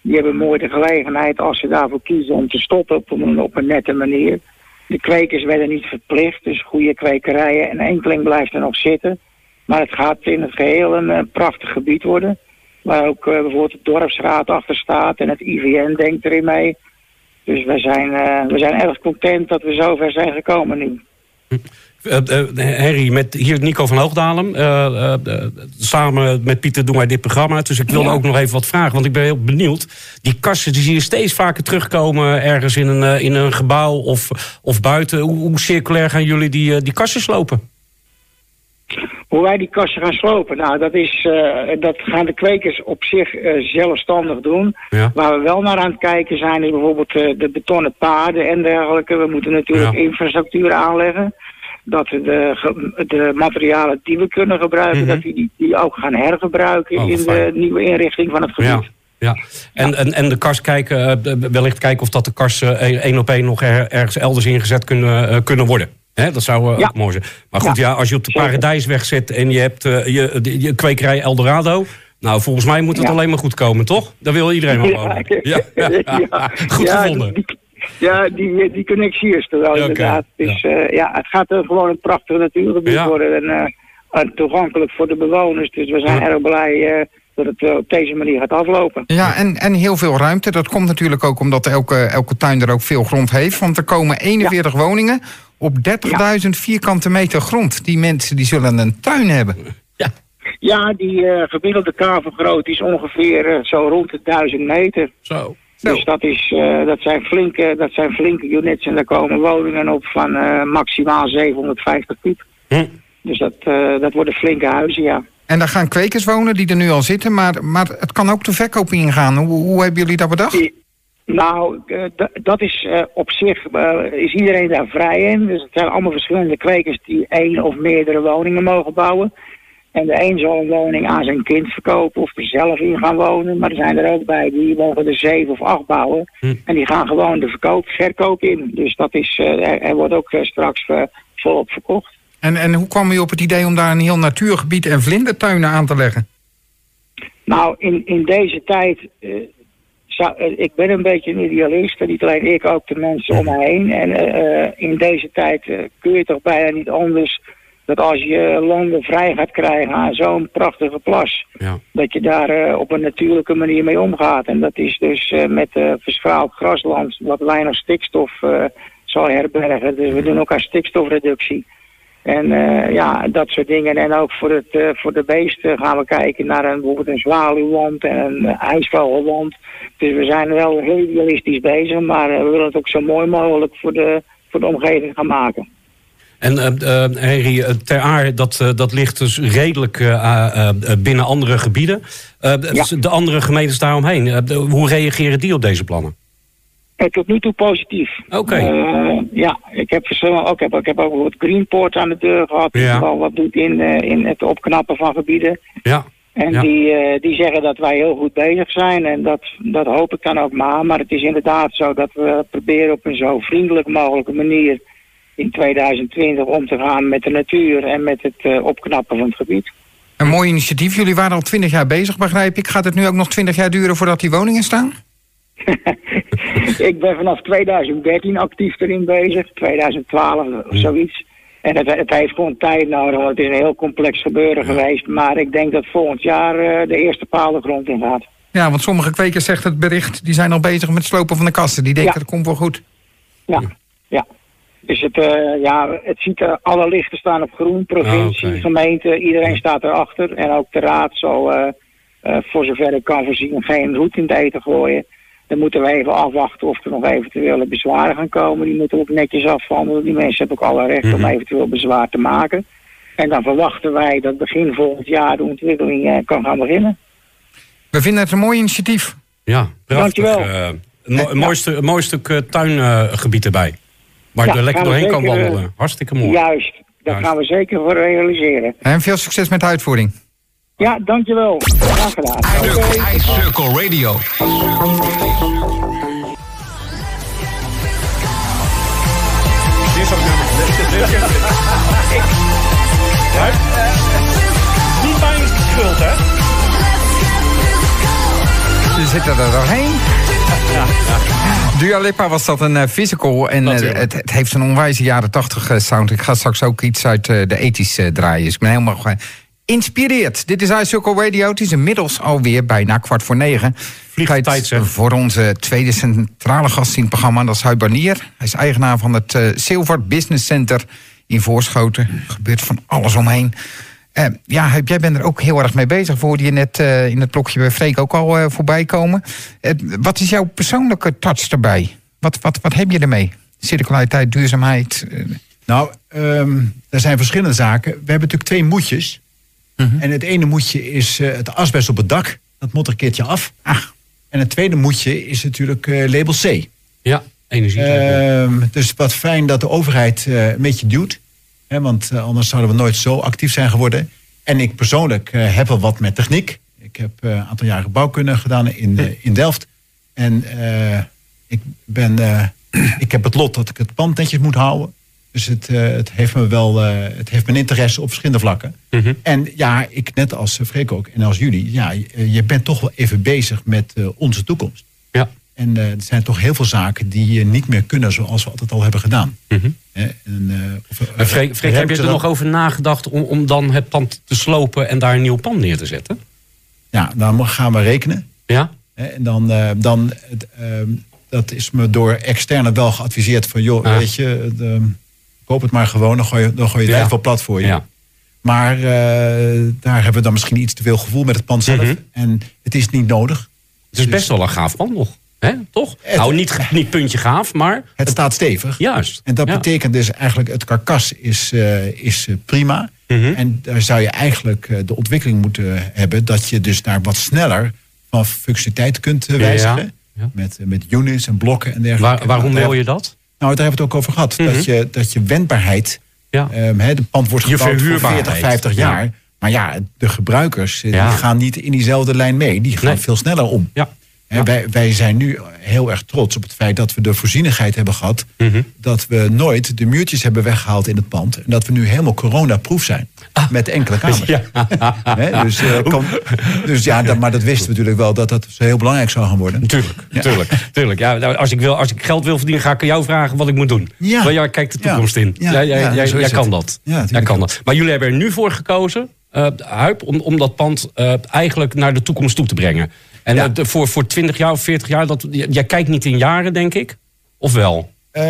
[SPEAKER 7] Die hebben mooi de gelegenheid als ze daarvoor kiezen om te stoppen op een, op een nette manier. De kwekers werden niet verplicht, dus goede kwekerijen. En enkeling blijft er nog zitten. Maar het gaat in het geheel een, prachtig gebied worden. Waar ook eh, bijvoorbeeld de dorpsraad achter staat en het IVN denkt erin mee. Dus we zijn, eh, we zijn erg content dat we zover zijn gekomen nu.
[SPEAKER 3] Eh, Henry, met hier Nico van Hoogdalem. Samen met Pieter doen wij dit programma. Dus ik wilde
[SPEAKER 7] Ja.
[SPEAKER 3] ook nog even wat vragen, want ik ben heel benieuwd. Die kassen die zie je steeds vaker terugkomen ergens in een, in een gebouw of, of buiten. Hoe, hoe circulair gaan jullie die, die kassen slopen?
[SPEAKER 7] Hoe wij die kassen gaan slopen, nou dat, is, eh, dat gaan de kwekers op zich eh, zelfstandig doen.
[SPEAKER 3] Ja.
[SPEAKER 7] Waar we wel naar aan het kijken zijn is bijvoorbeeld eh, de betonnen paden en dergelijke. We moeten natuurlijk
[SPEAKER 3] Ja.
[SPEAKER 7] infrastructuur aanleggen. Dat de, de materialen die we kunnen gebruiken,
[SPEAKER 3] Mhm.
[SPEAKER 7] dat we die, die ook gaan hergebruiken
[SPEAKER 3] Oh,
[SPEAKER 7] in de nieuwe inrichting van het gebied.
[SPEAKER 3] Ja. Ja. En, en, en de kast kijken, wellicht kijken of dat de kasten één op één nog er- ergens elders ingezet kunnen, kunnen worden. Dat zou eh,
[SPEAKER 7] Ja.
[SPEAKER 3] ook mooi zijn. Maar goed, ja.
[SPEAKER 7] Ja,
[SPEAKER 3] als je op de
[SPEAKER 7] zeker.
[SPEAKER 3] Paradijsweg zit en je hebt eh, je, de- je kwekerij Eldorado. Nou, volgens mij moet het
[SPEAKER 7] Ja.
[SPEAKER 3] alleen maar goed komen, toch? Daar wil iedereen wel wonen. Ja. Goed gevonden.
[SPEAKER 7] Die, ja, die, die connectie is er wel inderdaad. Dus ja. ja, het gaat er gewoon een prachtig natuurgebied worden. En, eh, toegankelijk voor de bewoners. Dus we zijn erg blij eh, dat het eh, op deze manier gaat aflopen.
[SPEAKER 2] Ja, en, en heel veel ruimte. Dat komt natuurlijk ook omdat elke, elke tuin er ook veel grond heeft. Want er komen 41 woningen op 30.000 vierkante meter grond. Die mensen die zullen een tuin hebben.
[SPEAKER 3] Ja.
[SPEAKER 7] Ja, die eh, gemiddelde kavelgrootte is ongeveer eh, zo rond de 1000 meter.
[SPEAKER 3] Zo.
[SPEAKER 2] Zo.
[SPEAKER 7] Dus dat, is, eh, dat, zijn flinke, dat zijn flinke units en daar komen woningen op van eh, maximaal 750 piep.
[SPEAKER 3] Hm.
[SPEAKER 7] Dus dat, eh, dat worden flinke huizen, ja.
[SPEAKER 2] En daar gaan kwekers wonen die er nu al zitten. Maar, maar het kan ook de verkoop ingaan. Hoe, hoe hebben jullie dat bedacht?
[SPEAKER 7] Nou, eh, dat is eh, op zich, eh, is iedereen daar vrij in. Dus het zijn allemaal verschillende kwekers die één of meerdere woningen mogen bouwen. En de een zal een woning aan zijn kind verkopen of er zelf in gaan wonen. Maar er zijn er ook bij die mogen er zeven of acht bouwen.
[SPEAKER 3] Hm.
[SPEAKER 7] En die gaan gewoon de verkoop, verkoop in. Dus dat is, eh, er, er wordt ook straks volop verkocht.
[SPEAKER 2] En, en hoe kwam u op het idee om daar een heel natuurgebied en vlindertuinen aan te leggen?
[SPEAKER 7] Nou, in, in deze tijd. eh, zou- eh, ik ben een beetje een idealist. en Niet alleen ik, ook de mensen om me heen. En eh, in deze tijd kun je toch bijna niet anders. dat als je landen vrij gaat krijgen aan zo'n prachtige plas.
[SPEAKER 3] Ja.
[SPEAKER 7] dat je daar eh, op een natuurlijke manier mee omgaat. En dat is dus eh, met eh verschraald grasland. wat weinig stikstof eh, zal herbergen. Dus we doen ook aan stikstofreductie. En eh, ja, dat soort dingen. En ook voor, het, eh, voor de beesten gaan we kijken naar een, bijvoorbeeld een zwaluwland en een uh, ijsvogelland. Dus we zijn wel heel idealistisch bezig, maar eh, we willen het ook zo mooi mogelijk voor de, voor de omgeving gaan maken.
[SPEAKER 3] En eh, eh, Henry, eh, Ter Aar, dat, eh, dat ligt dus redelijk eh, eh, eh, binnen andere gebieden. Eh, de- De andere gemeentes daaromheen, eh, hoe reageren die op deze plannen?
[SPEAKER 7] Eh, tot nu toe positief.
[SPEAKER 3] Oké.
[SPEAKER 7] Eh, ja, ik heb, verschillende- ook, heb, ik heb ook bijvoorbeeld Greenport aan de deur gehad. Die
[SPEAKER 3] Ja.
[SPEAKER 7] wel wat doet in, eh, in het opknappen van gebieden.
[SPEAKER 3] Ja.
[SPEAKER 7] En
[SPEAKER 3] Ja.
[SPEAKER 7] die, eh, die zeggen dat wij heel goed bezig zijn. En dat, dat hoop ik dan ook maar. Maar het is inderdaad zo dat we proberen op een zo vriendelijk mogelijke manier in 2020 om te gaan met de natuur en met het eh, opknappen van het gebied.
[SPEAKER 2] Een mooi initiatief. Jullie waren al twintig jaar bezig, begrijp ik. Gaat het nu ook nog twintig jaar duren voordat die woningen staan?
[SPEAKER 7] ik ben vanaf 2013 actief erin bezig, 2012 of zoiets. En het, het heeft gewoon tijd nodig, want het is een heel complex gebeuren geweest. Maar ik denk dat volgend jaar eh, de eerste paal de grond in gaat.
[SPEAKER 2] Ja, want sommige kwekers zegt het bericht... die zijn al bezig met het slopen van de kasten. Die denken
[SPEAKER 7] Ja.
[SPEAKER 2] dat komt wel goed.
[SPEAKER 7] Ja, ja. Dus het, eh, ja, het ziet er, alle lichten staan op groen, provincie,
[SPEAKER 3] Ah,
[SPEAKER 7] gemeente, iedereen staat erachter. En ook de raad zal, eh, voor zover ik kan voorzien, geen roet in het eten gooien. Dan moeten we even afwachten of er nog eventuele bezwaren gaan komen. Die moeten we ook netjes afhandelen. Die mensen hebben ook alle recht om eventueel bezwaar te maken. En dan verwachten wij dat begin volgend jaar de ontwikkeling eh, kan gaan beginnen.
[SPEAKER 2] We vinden het een mooi initiatief.
[SPEAKER 3] Ja, prachtig.
[SPEAKER 7] Dankjewel.
[SPEAKER 3] Mo- een mooi, mooi stuk eh, tuingebied erbij. Waar
[SPEAKER 7] Ja,
[SPEAKER 3] je er lekker doorheen kan
[SPEAKER 7] zeker, eh,
[SPEAKER 3] wandelen. Hartstikke mooi.
[SPEAKER 7] Juist, daar
[SPEAKER 3] Juist.
[SPEAKER 7] gaan we zeker voor realiseren.
[SPEAKER 2] En veel succes met de uitvoering.
[SPEAKER 7] Ja, dankjewel. Graag gedaan. Oké.
[SPEAKER 1] iCircle Radio.
[SPEAKER 3] Dit is ook. Niet mijn schuld, hè?
[SPEAKER 2] Ze zitten er doorheen. Dua Lipa was dat een eh, physical. En eh, het, het heeft een onwijze jaren 80 sound. Ik ga straks ook iets uit eh, de ethisch eh, draaien. Dus ik ben helemaal geïnspireerd. Dit is iCircle Radio. Het is inmiddels alweer bijna kwart voor negen.
[SPEAKER 3] Vliegt tijd, zeg.
[SPEAKER 2] voor onze tweede centrale gast in het programma. Dat is Huib Barnier. Hij is eigenaar van het eh Silver Business Center in Voorschoten. Er gebeurt van alles omheen. Eh, ja, Huib, jij bent er ook heel erg mee bezig. Hoorde je net eh, in het blokje bij Freek ook al voorbij komen. Wat is jouw persoonlijke touch erbij? Wat, wat, wat heb je ermee? Circulariteit, duurzaamheid.
[SPEAKER 4] Nou, ehm, er zijn verschillende zaken. We hebben natuurlijk twee moedjes. En het ene moedje is eh, het asbest op het dak. Dat moet er een keertje af.
[SPEAKER 2] ah,
[SPEAKER 4] En het tweede moedje is natuurlijk eh, label C.
[SPEAKER 3] Ja, energie.
[SPEAKER 4] Dus wat fijn dat de overheid eh, een beetje duwt. Hè, want anders zouden we nooit zo actief zijn geworden. En ik persoonlijk heb wel wat met techniek. Ik heb een aantal jaren bouwkunde gedaan in, in Delft. En ik, ben, ik heb het lot dat ik het pand netjes moet houden. Dus het, eh, het heeft me wel eh, het heeft mijn interesse op verschillende vlakken.
[SPEAKER 3] Mhm.
[SPEAKER 4] En ja, ik net als eh, Freek ook en als jullie, ja, je, je bent toch wel even bezig met onze toekomst.
[SPEAKER 3] Ja.
[SPEAKER 4] En er zijn toch heel veel zaken die eh, niet meer kunnen zoals we altijd al hebben gedaan. Hè, en, of,
[SPEAKER 3] Freek, Freek, heb je er nog over nagedacht om, om dan het pand te slopen en daar een nieuw pand neer te zetten?
[SPEAKER 4] Ja, dan gaan we rekenen.
[SPEAKER 3] Ja?
[SPEAKER 4] En dan, dan ehm, dat is me door externen wel geadviseerd van, joh,
[SPEAKER 3] Ah.
[SPEAKER 4] weet je, ehm, koop het maar gewoon, dan gooi je, dan gooi je het
[SPEAKER 3] Ja.
[SPEAKER 4] echt wel plat voor je.
[SPEAKER 3] Ja.
[SPEAKER 4] Maar eh, daar hebben we dan misschien iets te veel gevoel met het pand zelf.
[SPEAKER 3] Mhm.
[SPEAKER 4] En het is niet nodig.
[SPEAKER 3] Het is best wel een gaaf pand nog. Hè? Toch?
[SPEAKER 4] Het-
[SPEAKER 3] nou, niet, niet puntje gaaf, maar
[SPEAKER 4] Het staat stevig.
[SPEAKER 3] juist.
[SPEAKER 4] En dat
[SPEAKER 3] Ja.
[SPEAKER 4] betekent dus eigenlijk, het karkas is, eh, is eh, prima.
[SPEAKER 3] Mhm.
[SPEAKER 4] En daar zou je eigenlijk de ontwikkeling moeten hebben... dat je dus daar wat sneller van functionaliteit kunt
[SPEAKER 3] Ja,
[SPEAKER 4] wijzigen.
[SPEAKER 3] ja.
[SPEAKER 4] Met, met units en blokken en dergelijke.
[SPEAKER 3] Waar- waarom wil je dat?
[SPEAKER 4] Nou, daar hebben we het ook over gehad. dat, je, dat je wendbaarheid...
[SPEAKER 3] Ja.
[SPEAKER 4] ehm, hè, de pand wordt gebouwd voor
[SPEAKER 3] verhuurbaarheid.
[SPEAKER 4] 40, 50
[SPEAKER 3] Ja.
[SPEAKER 4] jaar. Maar ja, de gebruikers eh, die gaan niet in diezelfde lijn mee. Die gaan
[SPEAKER 3] Nee.
[SPEAKER 4] veel sneller om.
[SPEAKER 3] Ja.
[SPEAKER 4] Wij, wij zijn nu heel erg trots op het feit dat we de voorzienigheid hebben gehad.
[SPEAKER 3] Mhm.
[SPEAKER 4] Dat we nooit de muurtjes hebben weggehaald in het pand. En dat we nu helemaal coronaproof zijn. Met enkele kamers.
[SPEAKER 3] Ja.
[SPEAKER 4] Dus, eh, dus ja, dat, maar dat wisten we natuurlijk wel dat dat heel belangrijk zou gaan worden.
[SPEAKER 3] Tuurlijk,
[SPEAKER 4] Ja.
[SPEAKER 3] tuurlijk, tuurlijk. Ja, nou, als, ik wil, als ik geld wil verdienen, ga ik aan jou vragen wat ik moet doen.
[SPEAKER 4] Ja.
[SPEAKER 3] Want jij kijkt de toekomst in.
[SPEAKER 4] Ja.
[SPEAKER 3] Jij, jij,
[SPEAKER 4] Ja,
[SPEAKER 3] jij, kan dat.
[SPEAKER 4] Ja,
[SPEAKER 3] jij kan dat. Maar jullie hebben er nu voor gekozen, Huip, om, om dat pand eh, eigenlijk naar de toekomst toe te brengen. En
[SPEAKER 4] Ja.
[SPEAKER 3] eh, voor, voor 20 jaar of 40 jaar, dat, jij kijkt niet in jaren, denk ik? Of wel?
[SPEAKER 4] Eh,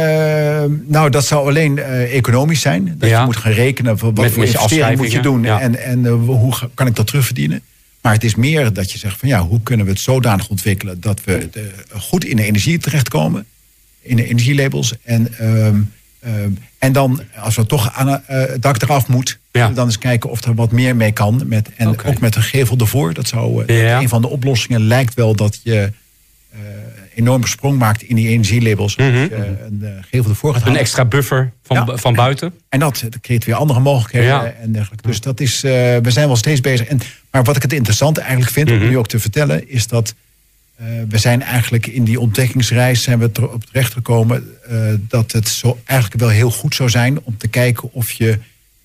[SPEAKER 4] nou, dat zou alleen eh, economisch zijn. Dat
[SPEAKER 3] Ja.
[SPEAKER 4] je moet gaan rekenen van wat
[SPEAKER 3] Met-
[SPEAKER 4] voor
[SPEAKER 3] je
[SPEAKER 4] investering moet je doen.
[SPEAKER 3] ja.
[SPEAKER 4] En, en eh, hoe kan ik dat terugverdienen? Maar het is meer dat je zegt van ja, hoe kunnen we het zodanig ontwikkelen dat we de- goed in de energie terechtkomen. In de energielabels. En, ehm, ehm, en dan, als we toch aan het dak eraf moet,
[SPEAKER 3] Ja.
[SPEAKER 4] dan eens kijken of er wat meer mee kan. Met, en ook met een gevel ervoor. Dat zou eh,
[SPEAKER 3] Ja.
[SPEAKER 4] een van de oplossingen lijkt wel dat je eh, enorme sprong maakt in die energielabels.
[SPEAKER 3] Mhm.
[SPEAKER 4] een eh, gevel ervoor gaat
[SPEAKER 3] Een extra buffer van,
[SPEAKER 4] Ja.
[SPEAKER 3] van buiten?
[SPEAKER 4] En dat, dat creëert weer andere mogelijkheden en dergelijke. Dus dat is, we zijn wel steeds bezig. En, maar wat ik het interessante eigenlijk vind,
[SPEAKER 3] Mhm.
[SPEAKER 4] om nu ook te vertellen, is dat we zijn eigenlijk in die ontdekkingsreis zijn we erop terechtgekomen eh dat het zo eigenlijk wel heel goed zou zijn om te kijken of je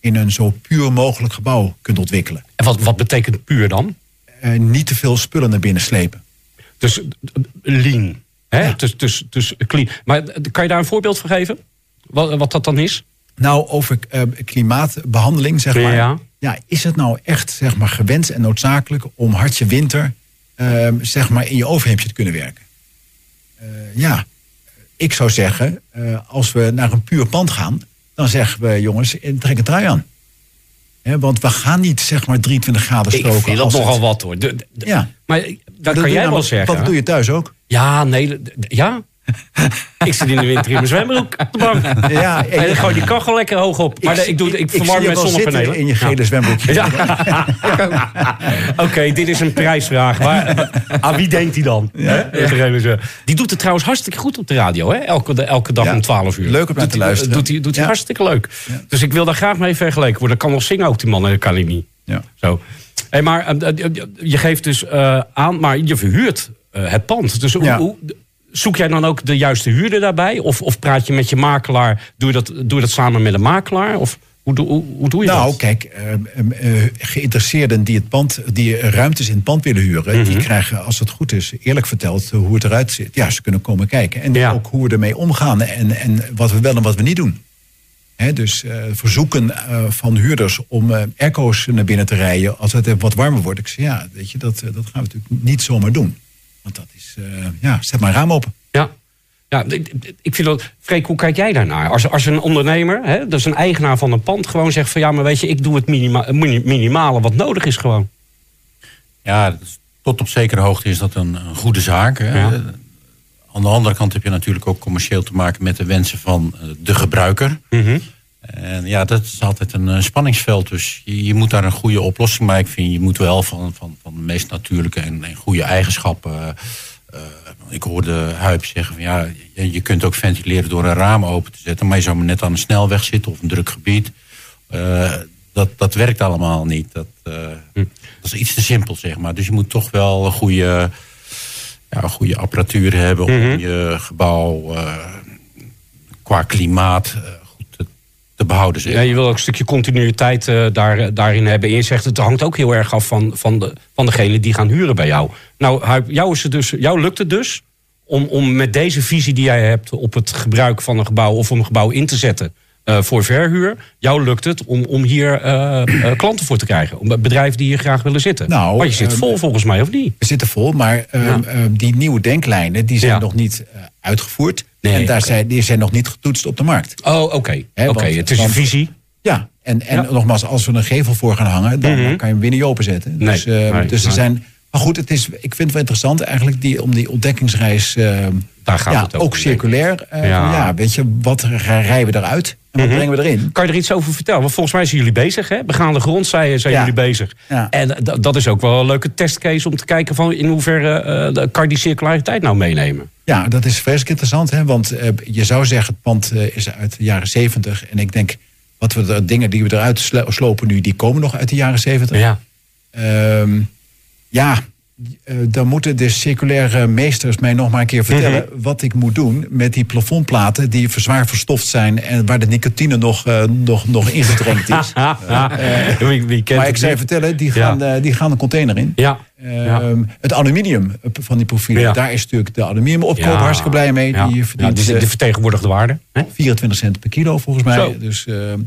[SPEAKER 4] in een zo puur mogelijk gebouw kunt ontwikkelen.
[SPEAKER 3] En wat, wat betekent puur dan?
[SPEAKER 4] Eh, niet te veel spullen naar binnen slepen.
[SPEAKER 3] Dus eh, lean. Hè?
[SPEAKER 4] Ja.
[SPEAKER 3] Dus, dus, dus clean. Maar eh, kan je daar een voorbeeld van geven? Wat, wat dat dan is?
[SPEAKER 4] Nou, over eh, klimaatbehandeling, zeg maar.
[SPEAKER 3] Ja.
[SPEAKER 4] Ja, is het nou echt zeg maar, gewenst en noodzakelijk om hartje winter eh, zeg maar, in je overhemdje te kunnen werken? Ja, ik zou zeggen, als we naar een puur pand gaan, dan zeggen we jongens, eh, trek een trui aan. Hè, want we gaan niet zeg maar 23 graden
[SPEAKER 3] Ik
[SPEAKER 4] stoken.
[SPEAKER 3] vind dat
[SPEAKER 4] het-
[SPEAKER 3] nogal wat hoor. De- de-
[SPEAKER 4] Ja.
[SPEAKER 3] Maar dat kan jij wel zeggen.
[SPEAKER 4] Dat doe je thuis ook.
[SPEAKER 3] Ja, nee. Ja? Ik zit in de winter in mijn zwembroek op de bank.
[SPEAKER 4] Ja,
[SPEAKER 3] en dan gooi die kachel lekker hoog op. Maar ik, doe, ik, verwarm met zonnepanelen.
[SPEAKER 4] in je gele zwembroekje.
[SPEAKER 3] Ja. Oké, dit is een prijsvraag. Maar aan wie denkt hij dan? Die doet het trouwens hartstikke goed op de radio. Hè? Elke, de- elke dag om 12 uur.
[SPEAKER 4] Leuk om naar te luisteren.
[SPEAKER 3] Doet hij, doet hij hartstikke leuk. Dus ik wil daar graag mee vergeleken worden. Kan wel zingen ook die man. Nee, dat kan hij niet.
[SPEAKER 4] Ja.
[SPEAKER 3] Zo. Hey, maar eh, eh, je geeft dus eh, aan, maar je verhuurt eh, het pand. Dus hoe- zoek jij dan ook de juiste huurder daarbij? Of, of praat je met je makelaar? Doe je dat, doe je dat samen met een makelaar? Of hoe, doe- hoe, hoe doe je
[SPEAKER 4] Nou,
[SPEAKER 3] dat?
[SPEAKER 4] kijk, eh, eh, eh, geïnteresseerden die, het pand, die ruimtes in het pand willen huren,
[SPEAKER 3] Mhm.
[SPEAKER 4] die krijgen, als het goed is, eerlijk verteld eh, hoe het eruit zit. Ja, ze kunnen komen kijken. En
[SPEAKER 3] Ja.
[SPEAKER 4] ook hoe we ermee omgaan en, en wat we wel en wat we niet doen. Dus eh, verzoeken eh, van huurders om eh airco's naar binnen te rijden als het wat warmer wordt. Ik zeg ja, weet je, dat, eh, dat gaan we natuurlijk niet zomaar doen. Want dat is, eh, ja, zet maar een raam open.
[SPEAKER 3] Ja. Ja, ik, ik vind dat. Freek, hoe kijk jij daarnaar? Als, als een ondernemer, hè, dus een eigenaar van een pand, gewoon zegt van ja, maar weet je, ik doe het minima, mini- minimale wat nodig is gewoon.
[SPEAKER 5] Ja, tot op zekere hoogte is dat een, een goede zaak. Hè.
[SPEAKER 3] Ja.
[SPEAKER 5] Aan de andere kant heb je natuurlijk ook commercieel te maken met de wensen van eh, de gebruiker. En ja, dat is altijd een eh, spanningsveld. Dus je, je moet daar een goede oplossing bij vinden. Je moet wel van, van, van de meest natuurlijke en, en goede eigenschappen. eh, eh, ik hoorde Huip zeggen van ja, je, je kunt ook ventileren door een raam open te zetten. Maar je zou maar net aan een snelweg zitten of een druk gebied. Dat, dat werkt allemaal niet. Dat, eh, dat is iets te simpel, zeg maar. Dus je moet toch wel een goede, ja, een goede apparatuur hebben om je gebouw qua klimaat te, behouden.
[SPEAKER 3] Ja, je wil ook een stukje continuïteit eh, daar, daarin hebben. En je zegt het hangt ook heel erg af van, van, de, van degene die gaan huren bij jou. Nou, is het dus, jou lukt het dus om, om met deze visie die jij hebt op het gebruik van een gebouw of om een gebouw in te zetten eh, voor verhuur. Jou lukt het om, om hier eh, eh, klanten voor te krijgen. Om bedrijven die hier graag willen zitten.
[SPEAKER 4] Nou,
[SPEAKER 3] maar je zit
[SPEAKER 4] ehm,
[SPEAKER 3] vol volgens mij, of niet?
[SPEAKER 4] We zitten vol, maar ehm,
[SPEAKER 3] Ja.
[SPEAKER 4] ehm, die nieuwe denklijnen die zijn
[SPEAKER 3] Ja.
[SPEAKER 4] nog niet uitgevoerd.
[SPEAKER 3] Nee,
[SPEAKER 4] en daar zijn, die zijn nog niet getoetst op de markt.
[SPEAKER 3] Oh, oké. Oké, het is een visie.
[SPEAKER 4] Ja, en, en
[SPEAKER 3] Ja.
[SPEAKER 4] nogmaals, als we een gevel voor gaan hangen, dan
[SPEAKER 3] Mhm.
[SPEAKER 4] kan je hem weer niet openzetten. Dus,
[SPEAKER 3] nee,
[SPEAKER 4] dus er zijn. Maar goed, het is, ik vind het wel interessant eigenlijk die, om die ontdekkingsreis.
[SPEAKER 3] Daar gaat
[SPEAKER 4] ja,
[SPEAKER 3] het ook
[SPEAKER 4] ook circulair.
[SPEAKER 3] Ja.
[SPEAKER 4] ja, weet je, wat rijden we eruit en wat
[SPEAKER 3] Mhm.
[SPEAKER 4] brengen we erin?
[SPEAKER 3] Kan je er iets over vertellen? Want volgens mij zijn jullie bezig, hè? Begaande grond zijn, zijn
[SPEAKER 4] Ja.
[SPEAKER 3] jullie bezig.
[SPEAKER 4] Ja.
[SPEAKER 3] En eh, dat is ook wel een leuke testcase om te kijken van in hoeverre de- kan je die circulariteit nou meenemen.
[SPEAKER 4] Ja, dat is vreselijk interessant. Hè? Want eh, je zou zeggen, het pand is uit de jaren zeventig. En ik denk, wat we de dingen die we eruit slo- slopen nu, die komen nog uit de jaren zeventig.
[SPEAKER 3] Ja.
[SPEAKER 4] Ehm, ja, dan moeten de circulaire meesters mij nog maar een keer vertellen
[SPEAKER 3] Mhm.
[SPEAKER 4] wat ik moet doen met die plafondplaten die zwaar verstoft zijn en waar de nicotine nog, eh, nog, nog ingedrenkt is.
[SPEAKER 3] wie, wie kent
[SPEAKER 4] maar ik zou je vertellen, die gaan, eh, die gaan een container in.
[SPEAKER 3] Ja.
[SPEAKER 4] Ehm, Het aluminium van die profielen,
[SPEAKER 3] Ja.
[SPEAKER 4] daar is natuurlijk de aluminiumopkoop
[SPEAKER 3] Ja.
[SPEAKER 4] hartstikke blij mee.
[SPEAKER 3] Ja.
[SPEAKER 4] Die
[SPEAKER 3] Ja,
[SPEAKER 4] verdient
[SPEAKER 3] die,
[SPEAKER 4] eh,
[SPEAKER 3] de vertegenwoordigde waarde. Hè?
[SPEAKER 4] 24 cent per kilo volgens mij.
[SPEAKER 3] Zo.
[SPEAKER 4] Dus ehm,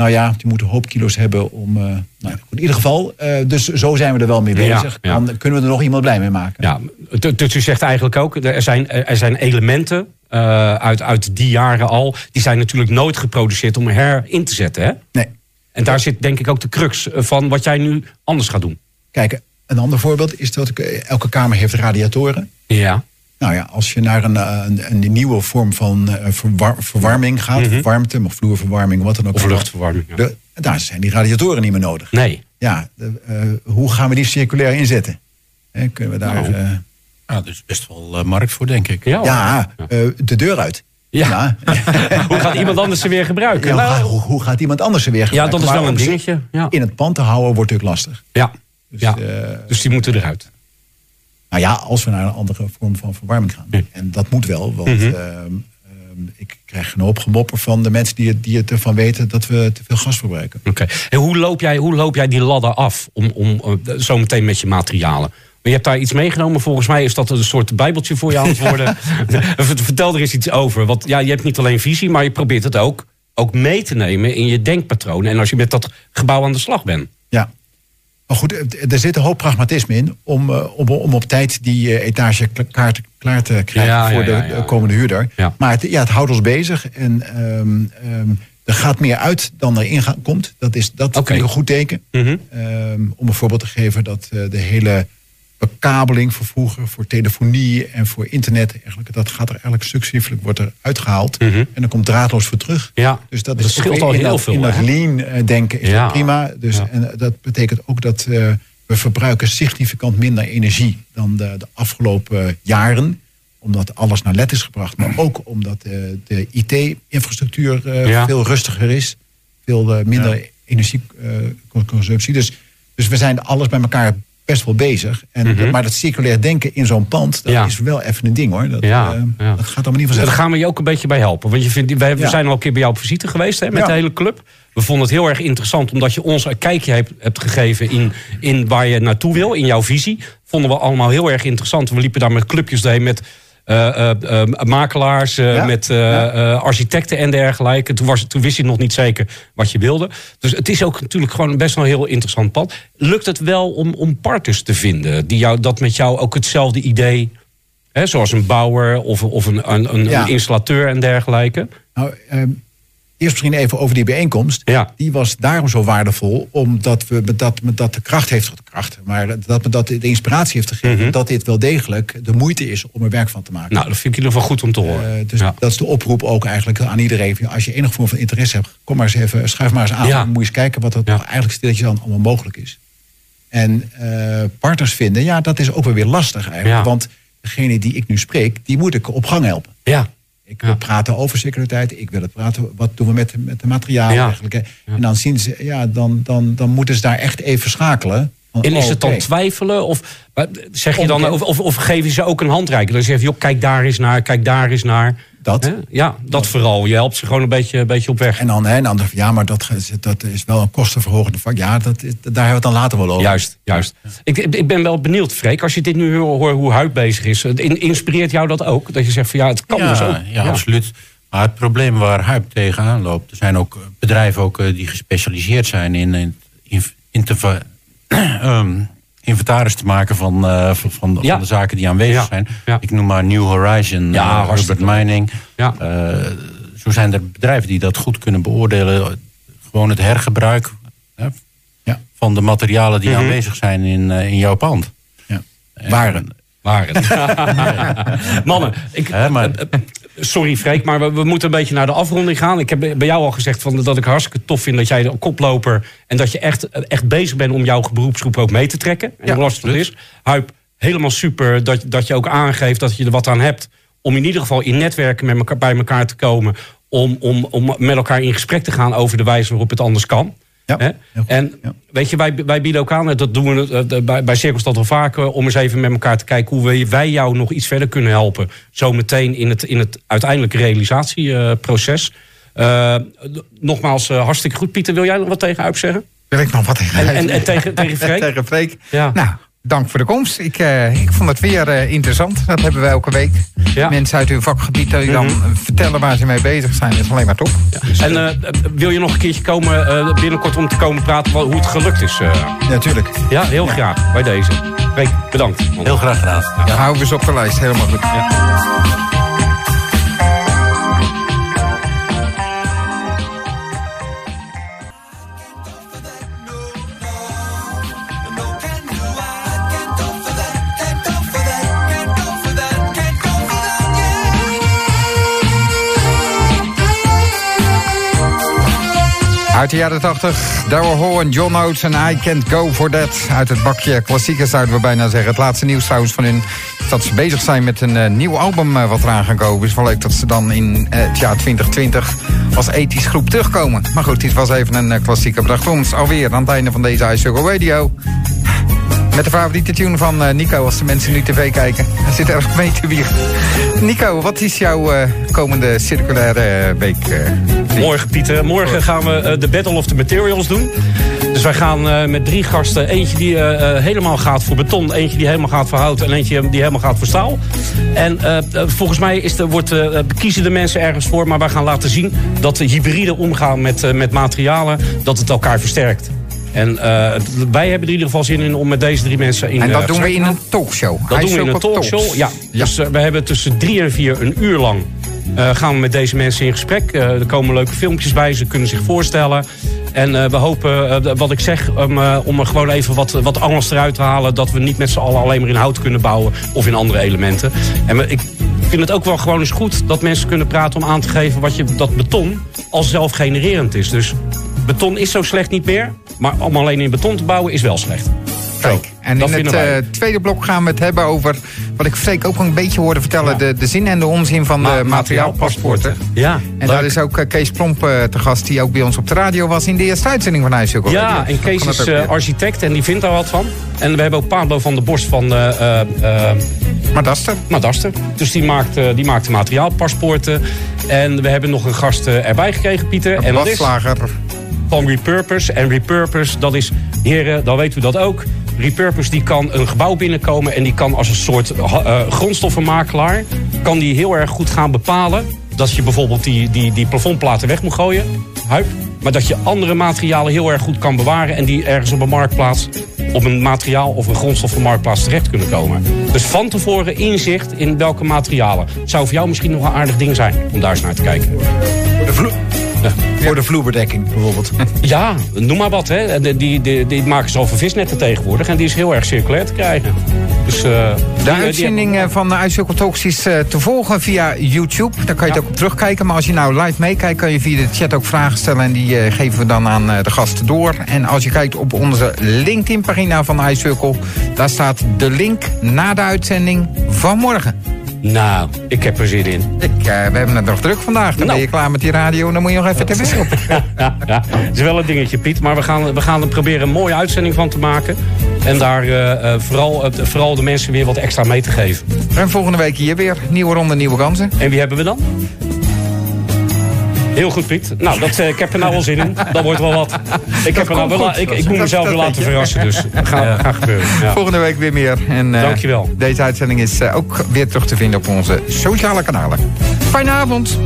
[SPEAKER 4] nou ja, die moeten een hoop kilo's hebben om. eh, nou, in ieder geval, eh, dus zo zijn we er wel mee bezig.
[SPEAKER 3] ja.
[SPEAKER 4] Dan kunnen we er nog iemand blij mee maken.
[SPEAKER 3] Ja, dus u zegt eigenlijk ook, er zijn, er zijn elementen eh, uit, uit die jaren al, die zijn natuurlijk nooit geproduceerd om herin te zetten. Hè?
[SPEAKER 4] Nee.
[SPEAKER 3] En daar zit denk ik ook de crux van wat jij nu anders gaat doen.
[SPEAKER 4] Kijk, een ander voorbeeld is dat elke kamer heeft radiatoren.
[SPEAKER 3] Ja.
[SPEAKER 4] Nou ja, als je naar een, eh, een, een nieuwe vorm van eh, verwar- verwarming gaat, warmte, of vloerverwarming, wat dan ook.
[SPEAKER 3] Of luchtverwarming. ja.
[SPEAKER 4] De- daar zijn die radiatoren niet meer nodig.
[SPEAKER 3] Nee.
[SPEAKER 4] Ja, de, eh, hoe gaan we die circulair inzetten? Hè, kunnen we daar.
[SPEAKER 3] Nou,
[SPEAKER 4] eh,
[SPEAKER 5] Ja, er is best wel markt voor, denk ik.
[SPEAKER 3] Ja,
[SPEAKER 4] ja, eh, de deur uit.
[SPEAKER 3] Ja. Hoe gaat iemand anders ze weer gebruiken?
[SPEAKER 4] Ja,
[SPEAKER 3] Nou,
[SPEAKER 4] hoe, hoe gaat iemand anders er weer
[SPEAKER 3] ja,
[SPEAKER 4] gebruiken?
[SPEAKER 3] dat is wel een
[SPEAKER 4] ze
[SPEAKER 3] dingetje. Ja.
[SPEAKER 4] In het pand te houden wordt natuurlijk lastig.
[SPEAKER 3] Ja.
[SPEAKER 4] Dus,
[SPEAKER 3] ja. dus die moeten eruit.
[SPEAKER 4] Nou ja, als we naar een andere vorm van verwarming gaan.
[SPEAKER 3] Ja.
[SPEAKER 4] En dat moet wel, want
[SPEAKER 3] Mhm.
[SPEAKER 4] ehm, ehm, ik krijg een hoop gemopper van de mensen die het, die het ervan weten dat we te veel gas verbruiken.
[SPEAKER 3] Oké. En hoe, loop jij, hoe loop jij die ladder af om, om eh, zo meteen met je materialen? Maar je hebt daar iets meegenomen. Volgens mij is dat een soort bijbeltje voor je aan het worden. Vertel er eens iets over. Want ja, je hebt niet alleen visie, maar je probeert het ook, ook mee te nemen in je denkpatronen. En als je met dat gebouw aan de slag bent.
[SPEAKER 4] Ja. Maar goed, er zit een hoop pragmatisme in om, eh, om, om op tijd die eh, etage kla- klaar te, klaar te krijgen
[SPEAKER 3] Ja,
[SPEAKER 4] voor de
[SPEAKER 3] ja, ja.
[SPEAKER 4] komende huurder. Maar het, ja, het houdt ons bezig en ehm, ehm, er gaat meer uit dan er in komt. Dat is dat
[SPEAKER 3] Oké.
[SPEAKER 4] vind ik een goed teken.
[SPEAKER 3] Mhm.
[SPEAKER 4] Ehm, om een voorbeeld te geven dat eh, de hele bekabeling voor vroeger, voor telefonie en voor internet, eigenlijk, dat gaat er eigenlijk successievelijk wordt er uitgehaald.
[SPEAKER 3] Mhm.
[SPEAKER 4] En dan komt draadloos voor terug.
[SPEAKER 3] Ja,
[SPEAKER 4] Dus dat,
[SPEAKER 3] dat
[SPEAKER 4] is
[SPEAKER 3] scheelt al
[SPEAKER 4] in
[SPEAKER 3] heel
[SPEAKER 4] dat,
[SPEAKER 3] veel,
[SPEAKER 4] In dat
[SPEAKER 3] hè?
[SPEAKER 4] lean eh, denken is
[SPEAKER 3] Ja.
[SPEAKER 4] dat prima. Dus,
[SPEAKER 3] Ja.
[SPEAKER 4] En dat betekent ook dat eh, we verbruiken significant minder energie dan de, de afgelopen jaren omdat alles naar LED is gebracht, maar ook omdat eh, de IT-infrastructuur
[SPEAKER 3] Ja.
[SPEAKER 4] veel rustiger is, veel minder energieconsumptie. dus, dus we zijn alles bij elkaar best wel bezig. En, Maar dat circulair denken in zo'n pand, dat
[SPEAKER 3] Mhm. Ja.
[SPEAKER 4] is wel even een ding hoor. Dat,
[SPEAKER 3] Ja,
[SPEAKER 4] eh,
[SPEAKER 3] ja.
[SPEAKER 4] dat gaat allemaal niet
[SPEAKER 3] Daar
[SPEAKER 4] vanzelf.
[SPEAKER 3] gaan we je ook een beetje bij helpen. Want je vindt, wij, we zijn al een keer bij jou op visite geweest hè, met de hele club. We vonden het heel erg interessant omdat je ons een kijkje hebt, hebt gegeven in, in waar je naartoe wil, in jouw visie. Vonden we allemaal heel erg interessant. We liepen daar met clubjes heen met eh, makelaars,
[SPEAKER 4] Ja.
[SPEAKER 3] met architecten en dergelijke. Toen, was, toen wist je nog niet zeker wat je wilde. Dus het is ook natuurlijk gewoon best wel een heel interessant pad. Lukt het wel om, om partners te vinden die jou, dat met jou ook hetzelfde idee Hè, zoals een bouwer of, of een, een, een,
[SPEAKER 4] Ja.
[SPEAKER 3] een installateur en dergelijke.
[SPEAKER 4] Nou, ehm, eerst misschien even over die bijeenkomst.
[SPEAKER 3] Ja.
[SPEAKER 4] Die was daarom zo waardevol, omdat we met dat, met dat de kracht heeft, de kracht, maar dat me dat de inspiratie heeft gegeven,
[SPEAKER 3] Mhm.
[SPEAKER 4] dat dit wel degelijk de moeite is om er werk van te maken.
[SPEAKER 3] Nou, dat vind ik in ieder geval goed om te horen.
[SPEAKER 4] Eh, dus
[SPEAKER 3] ja.
[SPEAKER 4] dat is de oproep ook eigenlijk aan iedereen. Als je enige vorm van interesse hebt, kom maar eens even, schuif maar eens aan.
[SPEAKER 3] Ja.
[SPEAKER 4] Dan moet je eens kijken wat er
[SPEAKER 3] Ja.
[SPEAKER 4] eigenlijk stilletjes dan allemaal mogelijk is. En eh, partners vinden, ja, dat is ook wel weer lastig eigenlijk. Want degene die ik nu spreek, die moet ik op gang helpen.
[SPEAKER 3] ja.
[SPEAKER 4] Ik wil praten over securiteiten. Ik wil het praten. Wat doen we met, met de materialen eigenlijk? En dan zien ze, ja, dan, dan, dan moeten ze daar echt even schakelen. Van,
[SPEAKER 3] En is
[SPEAKER 4] oh,
[SPEAKER 3] het dan twijfelen? Of maar zeg je dan, of, of, je ze ook een handreiking? Dan zeg je, joh, kijk daar eens naar, kijk daar eens naar.
[SPEAKER 4] Dat.
[SPEAKER 3] Hè? Ja, dat vooral. Je helpt ze gewoon een beetje, een beetje op weg.
[SPEAKER 4] En dan hè, een ander ja, maar dat, dat is wel een kostenverhogende vak. Ja, dat daar hebben we het dan later wel over.
[SPEAKER 3] Juist, juist. Ik, ik ben wel benieuwd, Freek, als je dit nu hoort hoe Huid bezig is. in- Inspireert jou dat ook? Dat je zegt van ja, het kan
[SPEAKER 5] ja,
[SPEAKER 3] dus ook.
[SPEAKER 5] Ja, absoluut. Maar het probleem waar Hype tegenaan loopt... er zijn ook bedrijven ook, eh, die gespecialiseerd zijn in, in, in, in te ehm, inventaris te maken van, eh, van, van,
[SPEAKER 3] Ja.
[SPEAKER 5] van de zaken die aanwezig
[SPEAKER 3] Ja,
[SPEAKER 5] zijn.
[SPEAKER 3] ja.
[SPEAKER 5] Ik noem maar New Horizon,
[SPEAKER 3] Ja,
[SPEAKER 5] eh, Urban Mining.
[SPEAKER 3] Ja.
[SPEAKER 5] Eh, zo zijn er bedrijven die dat goed kunnen beoordelen. Gewoon het hergebruik hè,
[SPEAKER 4] Ja.
[SPEAKER 5] van de materialen die
[SPEAKER 3] Mhm.
[SPEAKER 5] aanwezig zijn in, in jouw pand.
[SPEAKER 4] Ja.
[SPEAKER 5] En-
[SPEAKER 4] Waren.
[SPEAKER 3] Waren. Mannen, ik,
[SPEAKER 5] Hè, maar-
[SPEAKER 3] sorry Freek, maar we, we moeten een beetje naar de afronding gaan. Ik heb bij jou al gezegd van, dat ik hartstikke tof vind dat jij de koploper... en dat je echt, echt bezig bent om jouw beroepsgroep ook mee te trekken. En
[SPEAKER 4] Ja,
[SPEAKER 3] hoe lastig dat is. Huip, helemaal super dat, dat je ook aangeeft dat je er wat aan hebt... om in ieder geval in netwerken met elkaar, bij elkaar te komen... Om, om, om met elkaar in gesprek te gaan over de wijze waarop het anders kan.
[SPEAKER 4] Ja,
[SPEAKER 3] En
[SPEAKER 4] ja.
[SPEAKER 3] weet je, wij, wij bieden ook aan, dat doen we eh, bij, bij Cirkelstad wel vaker, om eens even met elkaar te kijken hoe we, wij jou nog iets verder kunnen helpen. Zometeen in het, in het uiteindelijke realisatieproces. D- nogmaals, eh, hartstikke goed. Pieter, wil jij nog wat tegen Uip zeggen?
[SPEAKER 2] Wil ik nog wat tegen
[SPEAKER 3] En, en, en tegen, tegen Freek?
[SPEAKER 2] tegen Freek?
[SPEAKER 3] Ja.
[SPEAKER 2] Nou, dank voor de komst. Ik, eh, ik vond het weer eh, interessant. Dat hebben we elke week.
[SPEAKER 3] Ja. Mhm.
[SPEAKER 2] Mensen uit hun vakgebied die dan vertellen waar ze mee bezig zijn. Dat is alleen maar top.
[SPEAKER 3] En eh, wil je nog een keertje komen eh, binnenkort om te komen praten hoe het gelukt is? eh?
[SPEAKER 4] Natuurlijk.
[SPEAKER 3] ja, heel graag bij deze. Bedankt.
[SPEAKER 5] Heel graag gedaan.
[SPEAKER 2] Ja. Houden we ze op de lijst. Helemaal goed. Uit de jaren 80, Daryl Hall en John Oates en I Can't Go For That. Uit het bakje klassiekers zouden we bijna zeggen. Het laatste nieuws trouwens van hun is dat ze bezig zijn met een eh, nieuw album eh, wat eraan gaan komen. is wel leuk dat ze dan in eh, het jaar 2020 als ethisch groep terugkomen. Maar goed, dit was even een klassieke. Bracht ons alweer aan het einde van deze iSurgle Radio. Met de favoriete tune van uh, Nico als de mensen nu tv kijken. Hij zit erg mee te wiegen. Nico, wat is jouw uh, komende circulaire week? Uh,
[SPEAKER 3] Morgen, Pieter. Morgen gaan we uh, de Battle of the Materials doen. Dus wij gaan met drie gasten. Eentje die helemaal gaat voor beton. Eentje die helemaal gaat voor hout. En eentje die helemaal gaat voor staal. En volgens mij is wordt, kiezen de mensen ergens voor. Maar wij gaan laten zien dat de hybride omgaan met, met materialen... dat het elkaar versterkt. En uh, wij hebben er in ieder geval zin in om met deze drie mensen in
[SPEAKER 2] En dat
[SPEAKER 3] uh,
[SPEAKER 2] doen we in een talkshow.
[SPEAKER 3] Dat
[SPEAKER 2] Hij
[SPEAKER 3] doen we in een
[SPEAKER 2] talks.
[SPEAKER 3] talkshow, ja.
[SPEAKER 2] Ja.
[SPEAKER 3] Dus uh, we hebben tussen drie en vier een uur lang... Gaan we met deze mensen in gesprek. Er komen leuke filmpjes bij, ze kunnen zich voorstellen. En we hopen, wat ik zeg, um, om er gewoon even wat, wat angst eruit te halen... dat we niet met z'n allen alleen maar in hout kunnen bouwen of in andere elementen. En we, ik vind het ook wel gewoon eens goed dat mensen kunnen praten... om aan te geven wat je, dat beton als zelfgenererend is. Dus beton is zo slecht niet meer... maar om alleen in beton te bouwen is wel slecht.
[SPEAKER 2] Kijk, en
[SPEAKER 3] dat
[SPEAKER 2] in het uh, tweede blok gaan we het hebben over... wat ik Freek ook een beetje hoorde vertellen...
[SPEAKER 3] Ja.
[SPEAKER 2] De, de zin en de onzin van
[SPEAKER 3] Ma-
[SPEAKER 2] de materiaalpaspoorten.
[SPEAKER 3] Ja,
[SPEAKER 2] En
[SPEAKER 3] leuk.
[SPEAKER 2] daar is ook uh, Kees Plomp uh, te gast... die ook bij ons op de radio was in de eerste uitzending van IJsselko.
[SPEAKER 3] Ja, en Kees is architect en die vindt daar wat van. En we hebben ook Pablo van der Borst van uh, uh,
[SPEAKER 2] Maar dat is er.
[SPEAKER 3] Madaster. Dus die maakt, die maakt de materiaalpaspoorten. En we hebben nog een gast erbij gekregen, Pieter.
[SPEAKER 2] Een
[SPEAKER 3] en dat is. Van Repurpose. En Repurpose, dat is, heren, dan weet u dat ook. Repurpose die kan een gebouw binnenkomen en die kan als een soort uh, grondstoffenmakelaar... kan die heel erg goed gaan bepalen dat je bijvoorbeeld die, die, die plafondplaten weg moet gooien. Huip. Maar dat je andere materialen heel erg goed kan bewaren... en die ergens op een marktplaats, op een materiaal of een grondstoffenmarktplaats terecht kunnen komen. Dus van tevoren inzicht in welke materialen. Zou voor jou misschien nog een aardig ding zijn om daar eens naar te kijken.
[SPEAKER 4] De. Voor de vloerbedekking bijvoorbeeld.
[SPEAKER 3] Ja, noem maar wat. Hè. Die, die, die, die maken ze over visnetten tegenwoordig. En die is heel erg circulair te krijgen. Dus, uh,
[SPEAKER 2] De
[SPEAKER 3] die,
[SPEAKER 2] uitzending
[SPEAKER 3] die
[SPEAKER 2] uh, van de Talks is uh, te volgen via YouTube. Daar kan je het ook op terugkijken. Maar als je nou live meekijkt, kan je via de chat ook vragen stellen. En die uh, geven we dan aan de gasten door. En als je kijkt op onze LinkedIn-pagina van iCircle... daar staat de link na de uitzending van morgen.
[SPEAKER 3] Nou, ik heb er zin in.
[SPEAKER 2] Ik, we hebben het nog druk vandaag. Dan
[SPEAKER 3] Nou.
[SPEAKER 2] ben je klaar met die radio dan moet je nog even tv op.
[SPEAKER 3] ja, ja, het is wel een dingetje, Piet. Maar we gaan, we gaan er proberen een mooie uitzending van te maken. En daar uh, vooral, uh, vooral de mensen weer wat extra mee te geven.
[SPEAKER 2] En volgende week hier weer. Nieuwe ronde, nieuwe kansen.
[SPEAKER 3] En wie hebben we dan? Heel goed, Piet. Nou, dat, uh, ik heb er nou wel zin in. Dat wordt wel wat. Ik, heb er nou wel, ik, ik moet mezelf weer laten verrassen. Dus dat gaat, gaat gebeuren. Ja.
[SPEAKER 2] Volgende week weer meer. En, uh,
[SPEAKER 3] Dankjewel.
[SPEAKER 2] Deze uitzending is uh, ook weer terug te vinden op onze sociale kanalen. Fijne avond.